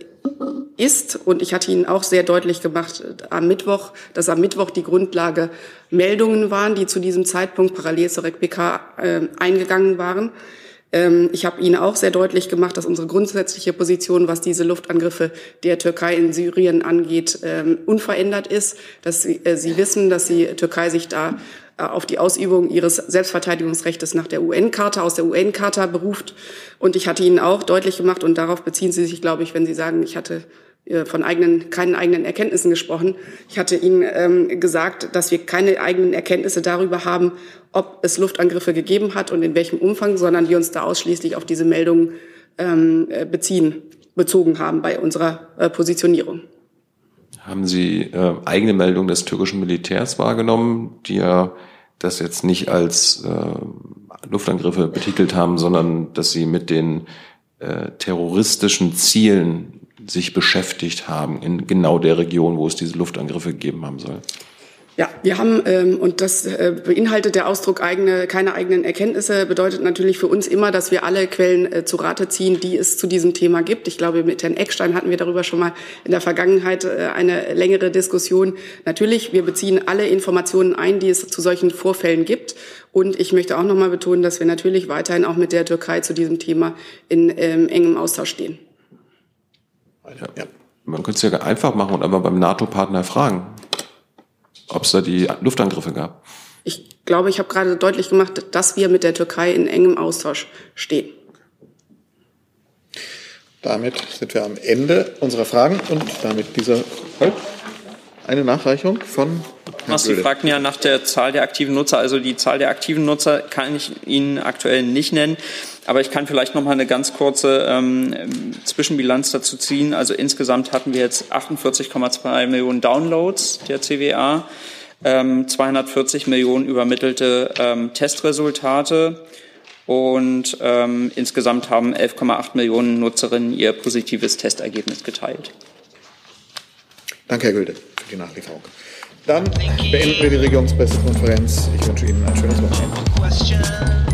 ist. Und ich hatte Ihnen auch sehr deutlich gemacht äh, am Mittwoch, dass am Mittwoch die Grundlage Meldungen waren, die zu diesem Zeitpunkt parallel zur RECPK äh, eingegangen waren. Ähm, ich habe Ihnen auch sehr deutlich gemacht, dass unsere grundsätzliche Position, was diese Luftangriffe der Türkei in Syrien angeht, ähm, unverändert ist. Dass Sie, äh, Sie wissen, dass die Türkei sich da äh, auf die Ausübung ihres Selbstverteidigungsrechts nach der UN-Charta, aus der UN-Charta beruft. Und ich hatte Ihnen auch deutlich gemacht, und darauf beziehen Sie sich, glaube ich, wenn Sie sagen, ich hatte von eigenen, keinen eigenen Erkenntnissen gesprochen. Ich hatte Ihnen ähm, gesagt, dass wir keine eigenen Erkenntnisse darüber haben, ob es Luftangriffe gegeben hat und in welchem Umfang, sondern wir uns da ausschließlich auf diese Meldungen ähm, äh, beziehen, bezogen haben bei unserer äh, Positionierung. Haben Sie äh, eigene Meldungen des türkischen Militärs wahrgenommen, die ja das jetzt nicht als äh, Luftangriffe betitelt haben, sondern dass sie mit den äh, terroristischen Zielen sich beschäftigt haben in genau der Region, wo es diese Luftangriffe gegeben haben soll. Ja, wir haben, ähm, und das äh, beinhaltet der Ausdruck eigene, keine eigenen Erkenntnisse, bedeutet natürlich für uns immer, dass wir alle Quellen äh, zu Rate ziehen, die es zu diesem Thema gibt. Ich glaube, mit Herrn Eckstein hatten wir darüber schon mal in der Vergangenheit äh, eine längere Diskussion. Natürlich, wir beziehen alle Informationen ein, die es zu solchen Vorfällen gibt. Und ich möchte auch noch mal betonen, dass wir natürlich weiterhin auch mit der Türkei zu diesem Thema in ähm, engem Austausch stehen. Ja. Man könnte es ja einfach machen und einmal beim NATO-Partner fragen, ob es da die Luftangriffe gab. Ich glaube, ich habe gerade deutlich gemacht, dass wir mit der Türkei in engem Austausch stehen. Damit sind wir am Ende unserer Fragen und damit dieser halt eine Nachreichung von Herrn Sie fragten ja nach der Zahl der aktiven Nutzer. Also die Zahl der aktiven Nutzer kann ich Ihnen aktuell nicht nennen. Aber ich kann vielleicht noch mal eine ganz kurze ähm, Zwischenbilanz dazu ziehen. Also insgesamt hatten wir jetzt 48,2 Millionen Downloads der CWA, ähm, 240 Millionen übermittelte ähm, Testresultate und ähm, insgesamt haben 11,8 Millionen Nutzerinnen ihr positives Testergebnis geteilt. Danke, Herr Gülde, die Nachlieferung. Dann beenden wir die Regierungspressekonferenz. Ich wünsche Ihnen ein schönes Wochenende.